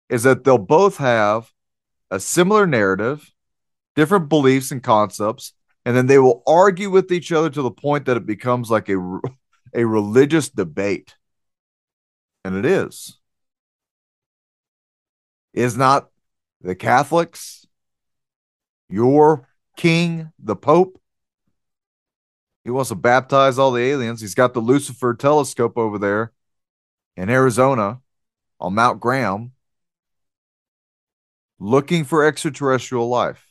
is that they'll both have a similar narrative, different beliefs and concepts, and then they will argue with each other to the point that it becomes like a, a religious debate. And it is is not the Catholics, your king, the Pope. He wants to baptize all the aliens. He's got the Lucifer telescope over there in Arizona on Mount Graham looking for extraterrestrial life.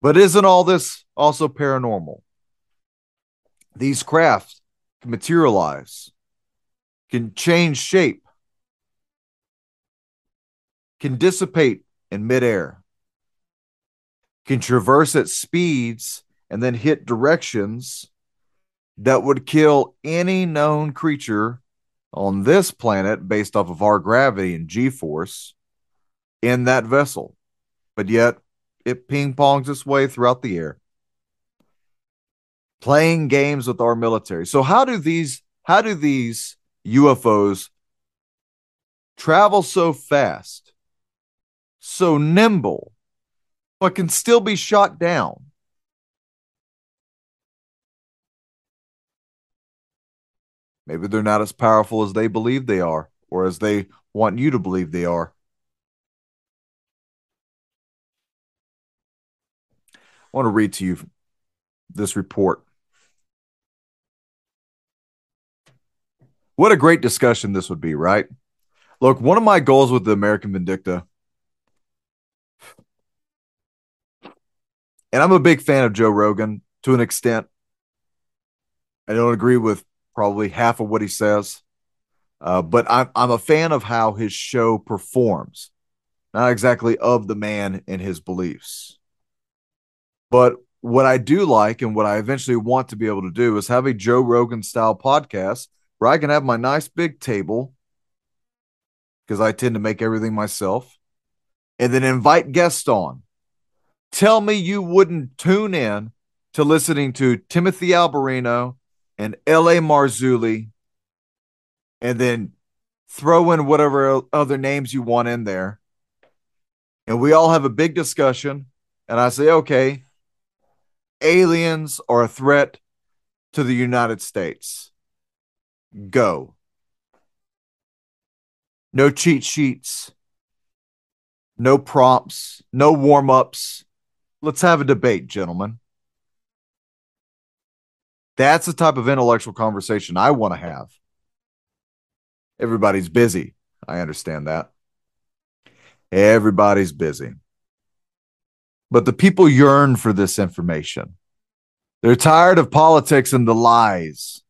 But isn't all this also paranormal? These crafts can materialize, can change shape, can dissipate in midair, can traverse at speeds and then hit directions that would kill any known creature on this planet based off of our gravity and g force in that vessel. But yet it ping pongs its way throughout the air, playing games with our military. So how do these how do these UFOs travel so fast so nimble, but can still be shot down. Maybe they're not as powerful as they believe they are, or as they want you to believe they are. I want to read to you this report. What a great discussion this would be, right? Look, one of my goals with the American Vindicta, and I'm a big fan of Joe Rogan to an extent. I don't agree with probably half of what he says, uh, but I'm I'm a fan of how his show performs, not exactly of the man and his beliefs. But what I do like and what I eventually want to be able to do is have a Joe Rogan style podcast where I can have my nice big table because I tend to make everything myself and then invite guests on. Tell me you wouldn't tune in to listening to Timothy Alberino and L.A. Marzulli and then throw in whatever other names you want in there. And we all have a big discussion. And I say, okay, aliens are a threat to the United States. Go. No cheat sheets, no prompts, no warm ups. Let's have a debate, gentlemen. That's the type of intellectual conversation I want to have. Everybody's busy. I understand that. Everybody's busy. But the people yearn for this information. They're tired of politics and the lies.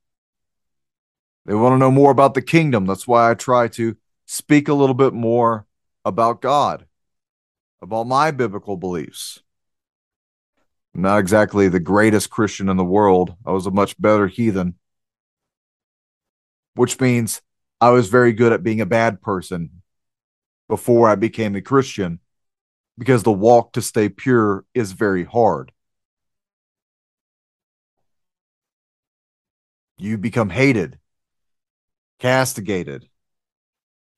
They want to know more about the kingdom. That's why I try to speak a little bit more about God, about my biblical beliefs. Not exactly the greatest Christian in the world. I was a much better heathen, which means I was very good at being a bad person before I became a Christian because the walk to stay pure is very hard. You become hated, castigated.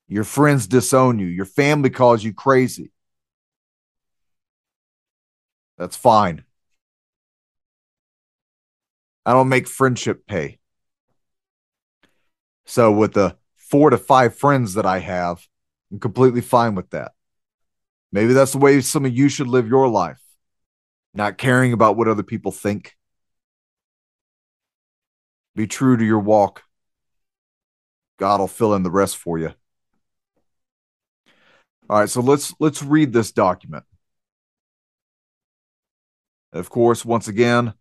Your friends disown you. Your family calls you crazy. That's fine. I don't make friendship pay. So, with the four to five friends that I have, I'm completely fine with that. Maybe that's the way some of you should live your life, not caring about what other people think. Be true to your walk. God will fill in the rest for you. All right, so let's let's read this document. Of course, once again,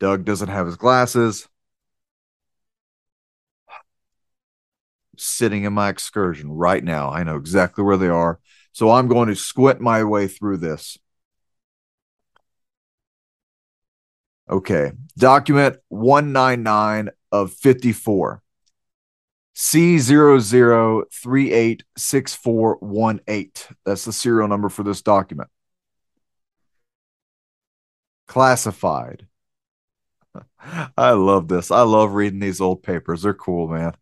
Doug doesn't have his glasses. Sitting in my excursion right now. I know exactly where they are. So I'm going to squint my way through this. Okay. Document 199 of 54. C00386418. That's the serial number for this document. Classified. I love this. I love reading these old papers. They're cool, man.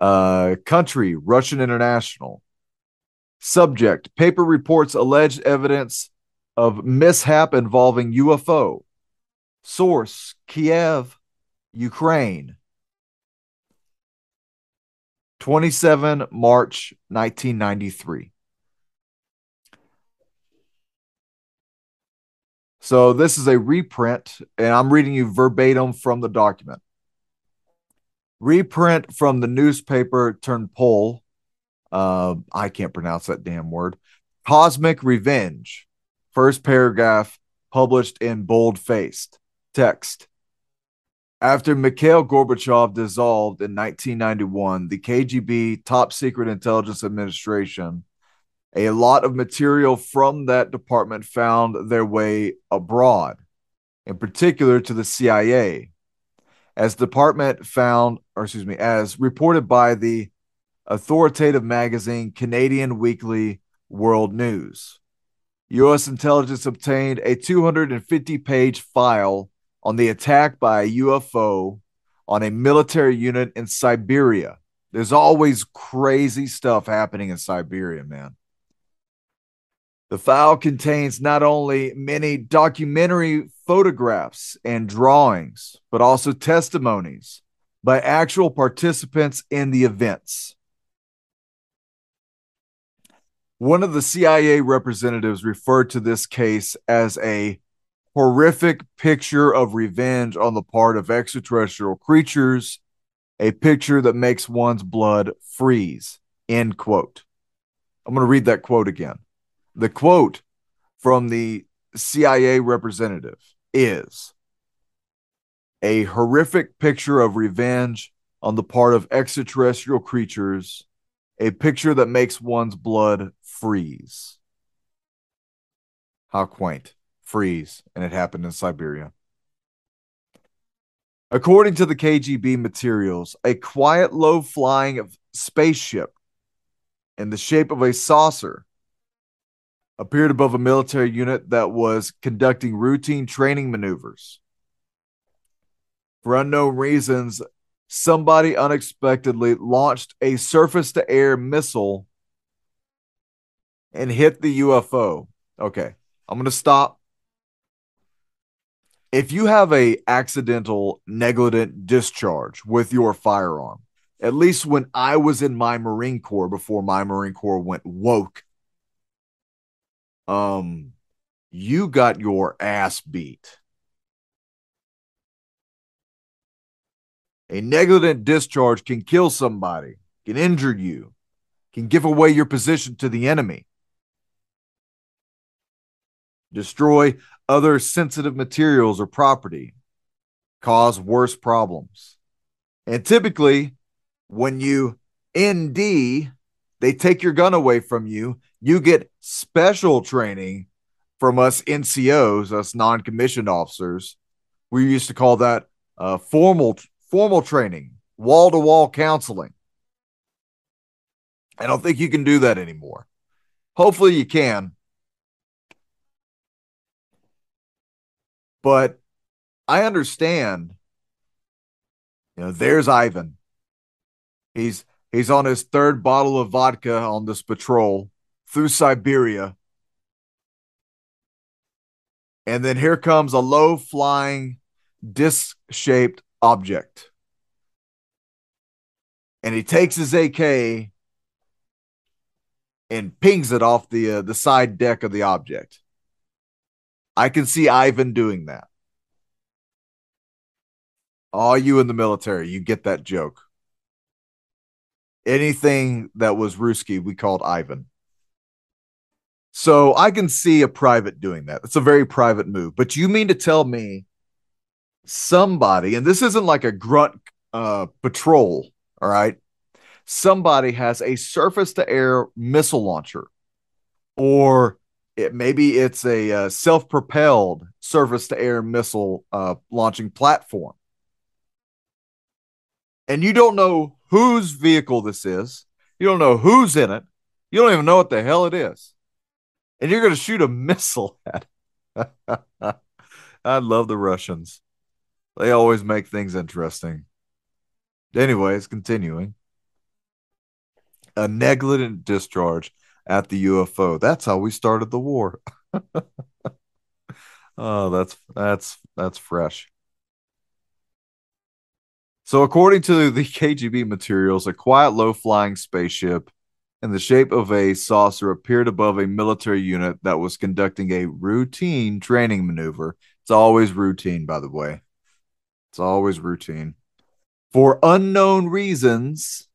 Uh, country, Russian International. Subject, paper reports alleged evidence of mishap involving UFO. Source, Kiev, Ukraine. 27 March 1993. So this is a reprint, and I'm reading you verbatim from the document. Reprint from the newspaper TRNPOL. Uh, I can't pronounce that damn word. Cosmic Revenge. First paragraph published in bold faced text. After Mikhail Gorbachev dissolved in 1991, the KGB, Top Secret Intelligence Administration, a lot of material from that department found their way abroad, in particular to the CIA. As department found, or excuse me, as reported by the authoritative magazine Canadian Weekly World News. U.S. intelligence obtained a 250 page file on the attack by a UFO on a military unit in Siberia. There's always crazy stuff happening in Siberia, man. The file contains not only many documentary photographs and drawings, but also testimonies by actual participants in the events. One of the CIA representatives referred to this case as a horrific picture of revenge on the part of extraterrestrial creatures a picture that makes one's blood freeze. End quote. I'm going to read that quote again. The quote from the CIA representative is a horrific picture of revenge on the part of extraterrestrial creatures, a picture that makes one's blood freeze. How quaint. Freeze. And it happened in Siberia. According to the KGB materials, a quiet, low flying spaceship in the shape of a saucer appeared above a military unit that was conducting routine training maneuvers. For unknown reasons, somebody unexpectedly launched a surface to air missile and hit the UFO. Okay, I'm going to stop. If you have a accidental negligent discharge with your firearm, at least when I was in my Marine Corps before my Marine Corps went woke, um, you got your ass beat. A negligent discharge can kill somebody, can injure you, can give away your position to the enemy, destroy other sensitive materials or property, cause worse problems. And typically, when you ND, they take your gun away from you. You get special training from us NCOs, us non-commissioned officers. We used to call that uh, formal formal training, wall to wall counseling. I don't think you can do that anymore. Hopefully, you can. But I understand. You know, there's Ivan. He's he's on his third bottle of vodka on this patrol through Siberia. And then here comes a low flying disc shaped object. And he takes his AK and pings it off the uh, the side deck of the object. I can see Ivan doing that. All you in the military, you get that joke. Anything that was Ruski, we called Ivan. So I can see a private doing that. It's a very private move. But you mean to tell me somebody, and this isn't like a grunt uh, patrol, all right? Somebody has a surface to air missile launcher, or it, maybe it's a uh, self propelled surface to air missile uh, launching platform. And you don't know whose vehicle this is, you don't know who's in it, you don't even know what the hell it is. And you're going to shoot a missile at it. I love the Russians. They always make things interesting. Anyways, continuing. A negligent discharge at the UFO. That's how we started the war. oh, that's that's that's fresh. So, according to the KGB materials, a quiet, low flying spaceship in the shape of a saucer appeared above a military unit that was conducting a routine training maneuver. It's always routine, by the way. It's always routine. For unknown reasons,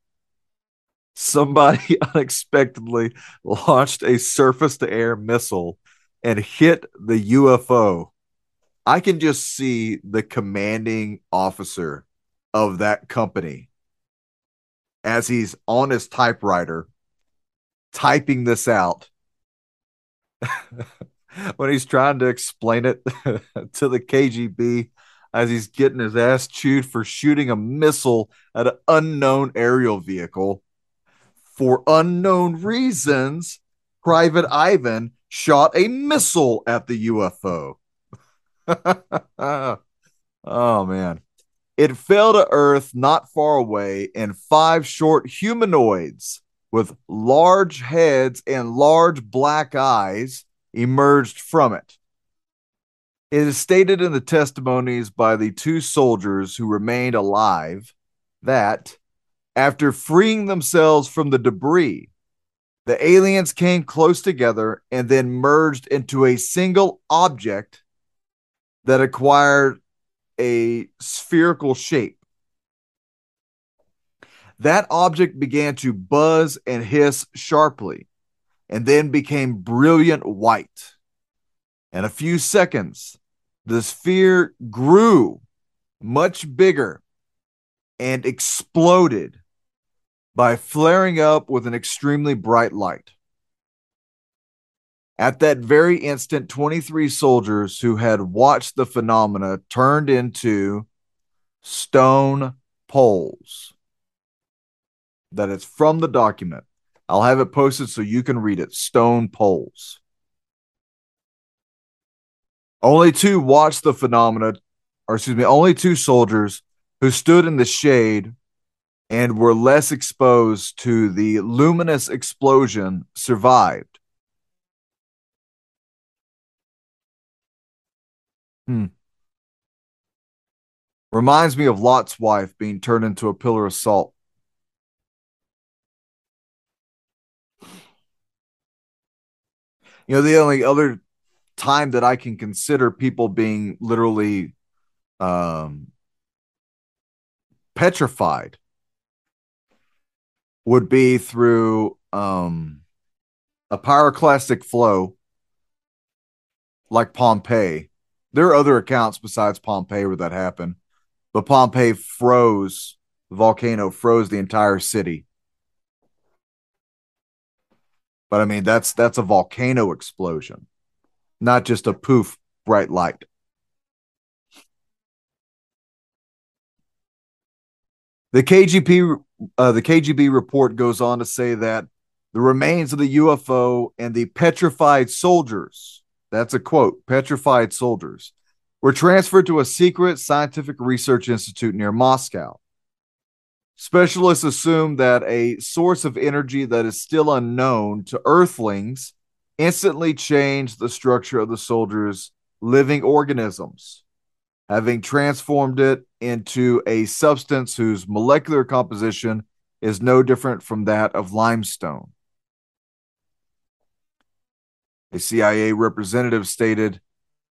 somebody unexpectedly launched a surface to air missile and hit the UFO. I can just see the commanding officer of that company as he's on his typewriter typing this out when he's trying to explain it to the KGB as he's getting his ass chewed for shooting a missile at an unknown aerial vehicle. For unknown reasons, Private Ivan shot a missile at the UFO. oh, man. It fell to Earth not far away, and five short humanoids with large heads and large black eyes emerged from it. It is stated in the testimonies by the two soldiers who remained alive that after freeing themselves from the debris, the aliens came close together and then merged into a single object that acquired a spherical shape. That object began to buzz and hiss sharply and then became brilliant white. In a few seconds, the sphere grew much bigger and exploded by flaring up with an extremely bright light. At that very instant, 23 soldiers who had watched the phenomena turned into stone poles. That is from the document. I'll have it posted so you can read it. Stone poles. Only two watched the phenomena, or excuse me, only two soldiers who stood in the shade and were less exposed to the luminous explosion survived. Hmm. Reminds me of Lot's wife being turned into a pillar of salt. You know, the only other time that I can consider people being literally um, petrified would be through um, a pyroclastic flow like Pompeii. There are other accounts besides Pompeii where that happened, but Pompeii froze, the volcano froze the entire city. But I mean, that's that's a volcano explosion, not just a poof bright light. The KGB uh, the KGB report goes on to say that the remains of the UFO and the petrified soldiers, that's a quote, petrified soldiers, were transferred to a secret scientific research institute near Moscow. Specialists assume that a source of energy that is still unknown to Earthlings instantly changed the structure of the soldiers' living organisms having transformed it into a substance whose molecular composition is no different from that of limestone. A CIA representative stated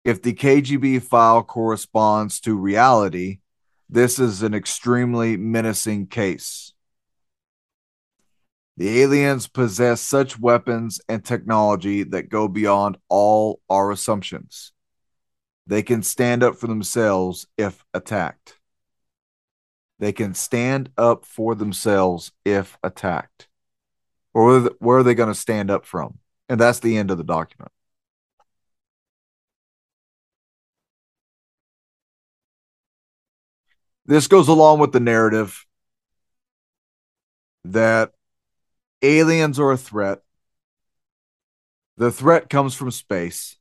if the KGB file corresponds to reality, this is an extremely menacing case. The aliens possess such weapons and technology that go beyond all our assumptions. They can stand up for themselves if attacked. They can stand up for themselves if attacked. Or where are they going to stand up from? And that's the end of the document. This goes along with the narrative that aliens are a threat. The threat comes from space.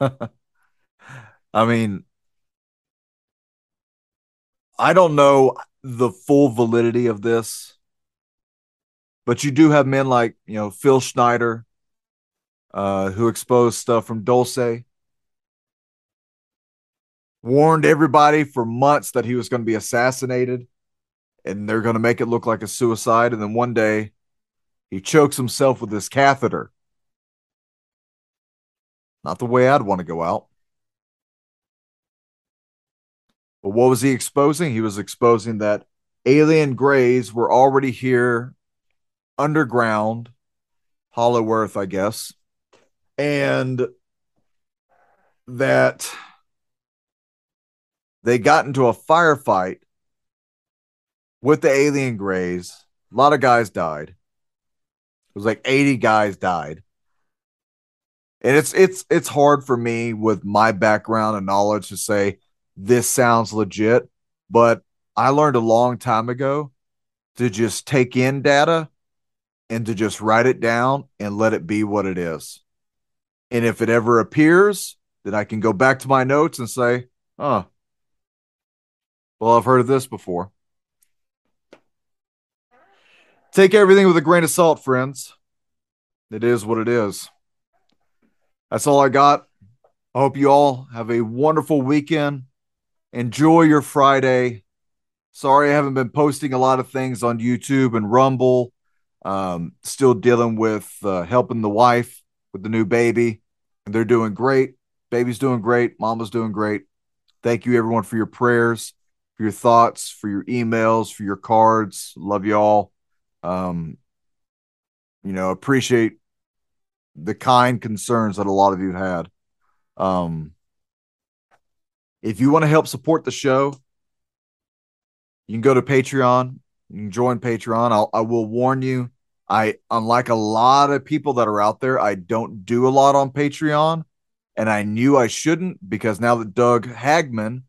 I mean, I don't know the full validity of this, but you do have men like, you know, Phil Schneider, uh, who exposed stuff from Dulce, warned everybody for months that he was going to be assassinated and they're going to make it look like a suicide. And then one day he chokes himself with his catheter. Not the way I'd want to go out. But what was he exposing? He was exposing that alien grays were already here underground, Hollow Earth, I guess, and that they got into a firefight with the alien grays. A lot of guys died. It was like 80 guys died and it's it's it's hard for me with my background and knowledge to say this sounds legit but i learned a long time ago to just take in data and to just write it down and let it be what it is. And if it ever appears then i can go back to my notes and say oh well i've heard of this before. Take everything with a grain of salt friends. It is what it is. That's all I got. I hope you all have a wonderful weekend. Enjoy your Friday. Sorry, I haven't been posting a lot of things on YouTube and Rumble. Um, still dealing with uh, helping the wife with the new baby. They're doing great. baby's doing great. Mama's doing great. Thank you, everyone, for your prayers, for your thoughts, for your emails, for your cards. Love you all. Um, you know, appreciate the kind concerns that a lot of you had. Um, if you want to help support the show, you can go to Patreon. You can join Patreon. I'll, I will warn you, I unlike a lot of people that are out there, I don't do a lot on Patreon, and I knew I shouldn't because now that Doug Hagmann,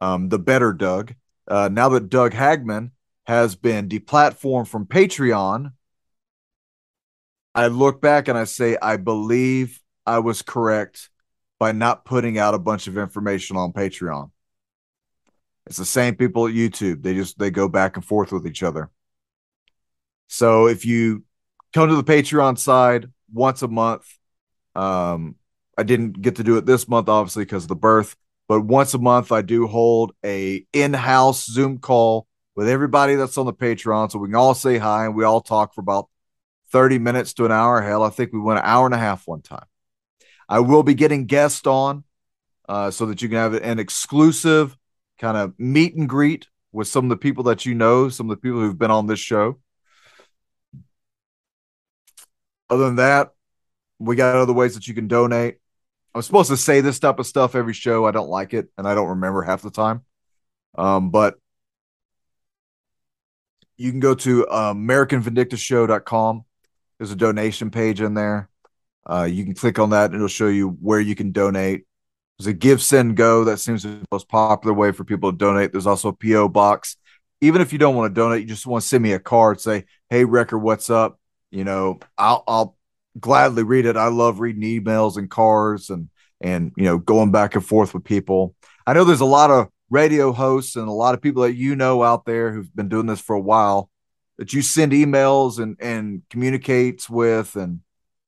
um, the better Doug, uh, now that Doug Hagmann has been deplatformed from Patreon, I look back and I say I believe I was correct by not putting out a bunch of information on Patreon. It's the same people at YouTube. They just they go back and forth with each other. So if you come to the Patreon side once a month, um, I didn't get to do it this month, obviously, because of the birth. But once a month, I do hold a in-house Zoom call with everybody that's on the Patreon, so we can all say hi and we all talk for about 30 minutes to an hour. Hell, I think we went an hour and a half one time. I will be getting guests on uh, so that you can have an exclusive kind of meet and greet with some of the people that you know, some of the people who've been on this show. Other than that, we got other ways that you can donate. I'm supposed to say this type of stuff every show. I don't like it, and I don't remember half the time. Um, but you can go to uh. There's a donation page in there. Uh, you can click on that, and it'll show you where you can donate. There's a Give, Send, Go. That seems to be the most popular way for people to donate. There's also a PO box. Even if you don't want to donate, you just want to send me a card. Say, "Hey, Wrecker, what's up?" You know, I'll I'll gladly read it. I love reading emails and cards and and you know going back and forth with people. I know there's a lot of radio hosts and a lot of people that you know out there who've been doing this for a while that you send emails and and communicates with and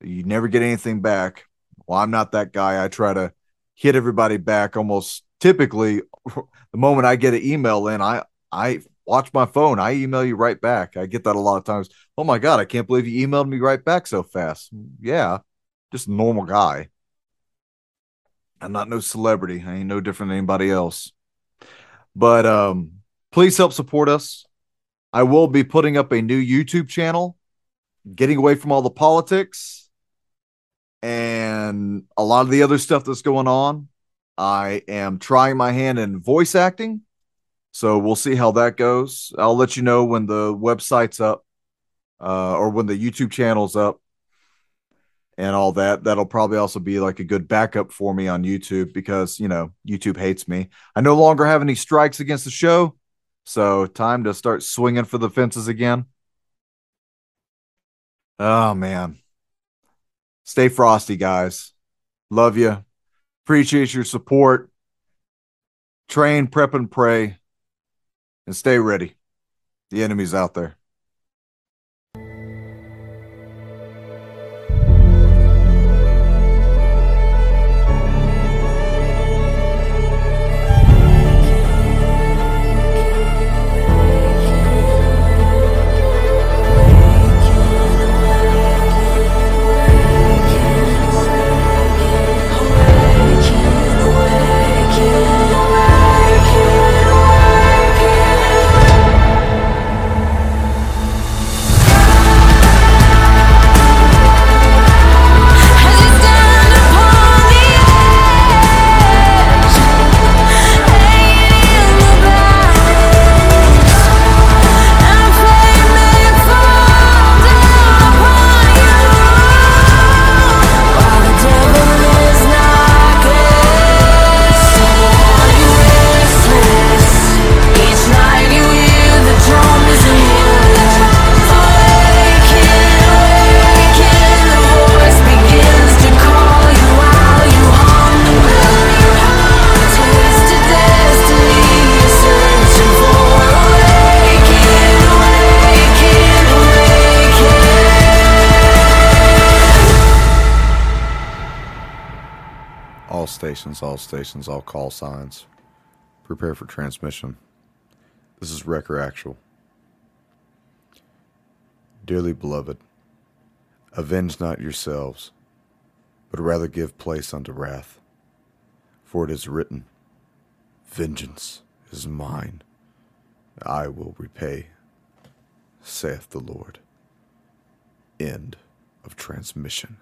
you never get anything back. Well, I'm not that guy. I try to hit everybody back almost typically the moment I get an email in, I I watch my phone. I email you right back. I get that a lot of times. Oh my god, I can't believe you emailed me right back so fast. Yeah, just a normal guy. I'm not no celebrity. I ain't no different than anybody else. But um please help support us. I will be putting up a new YouTube channel, getting away from all the politics and a lot of the other stuff that's going on. I am trying my hand in voice acting. So we'll see how that goes. I'll let you know when the website's up uh, or when the YouTube channel's up and all that. That'll probably also be like a good backup for me on YouTube because, you know, YouTube hates me. I no longer have any strikes against the show. So time to start swinging for the fences again. Oh, man. Stay frosty, guys. Love you. Appreciate your support. Train, prep, and pray. And stay ready. The enemy's out there. Stations, all stations, all call signs. Prepare for transmission. This is Wrecker Actual. Dearly beloved, avenge not yourselves, but rather give place unto wrath. For it is written, Vengeance is mine, I will repay, saith the Lord. End of transmission.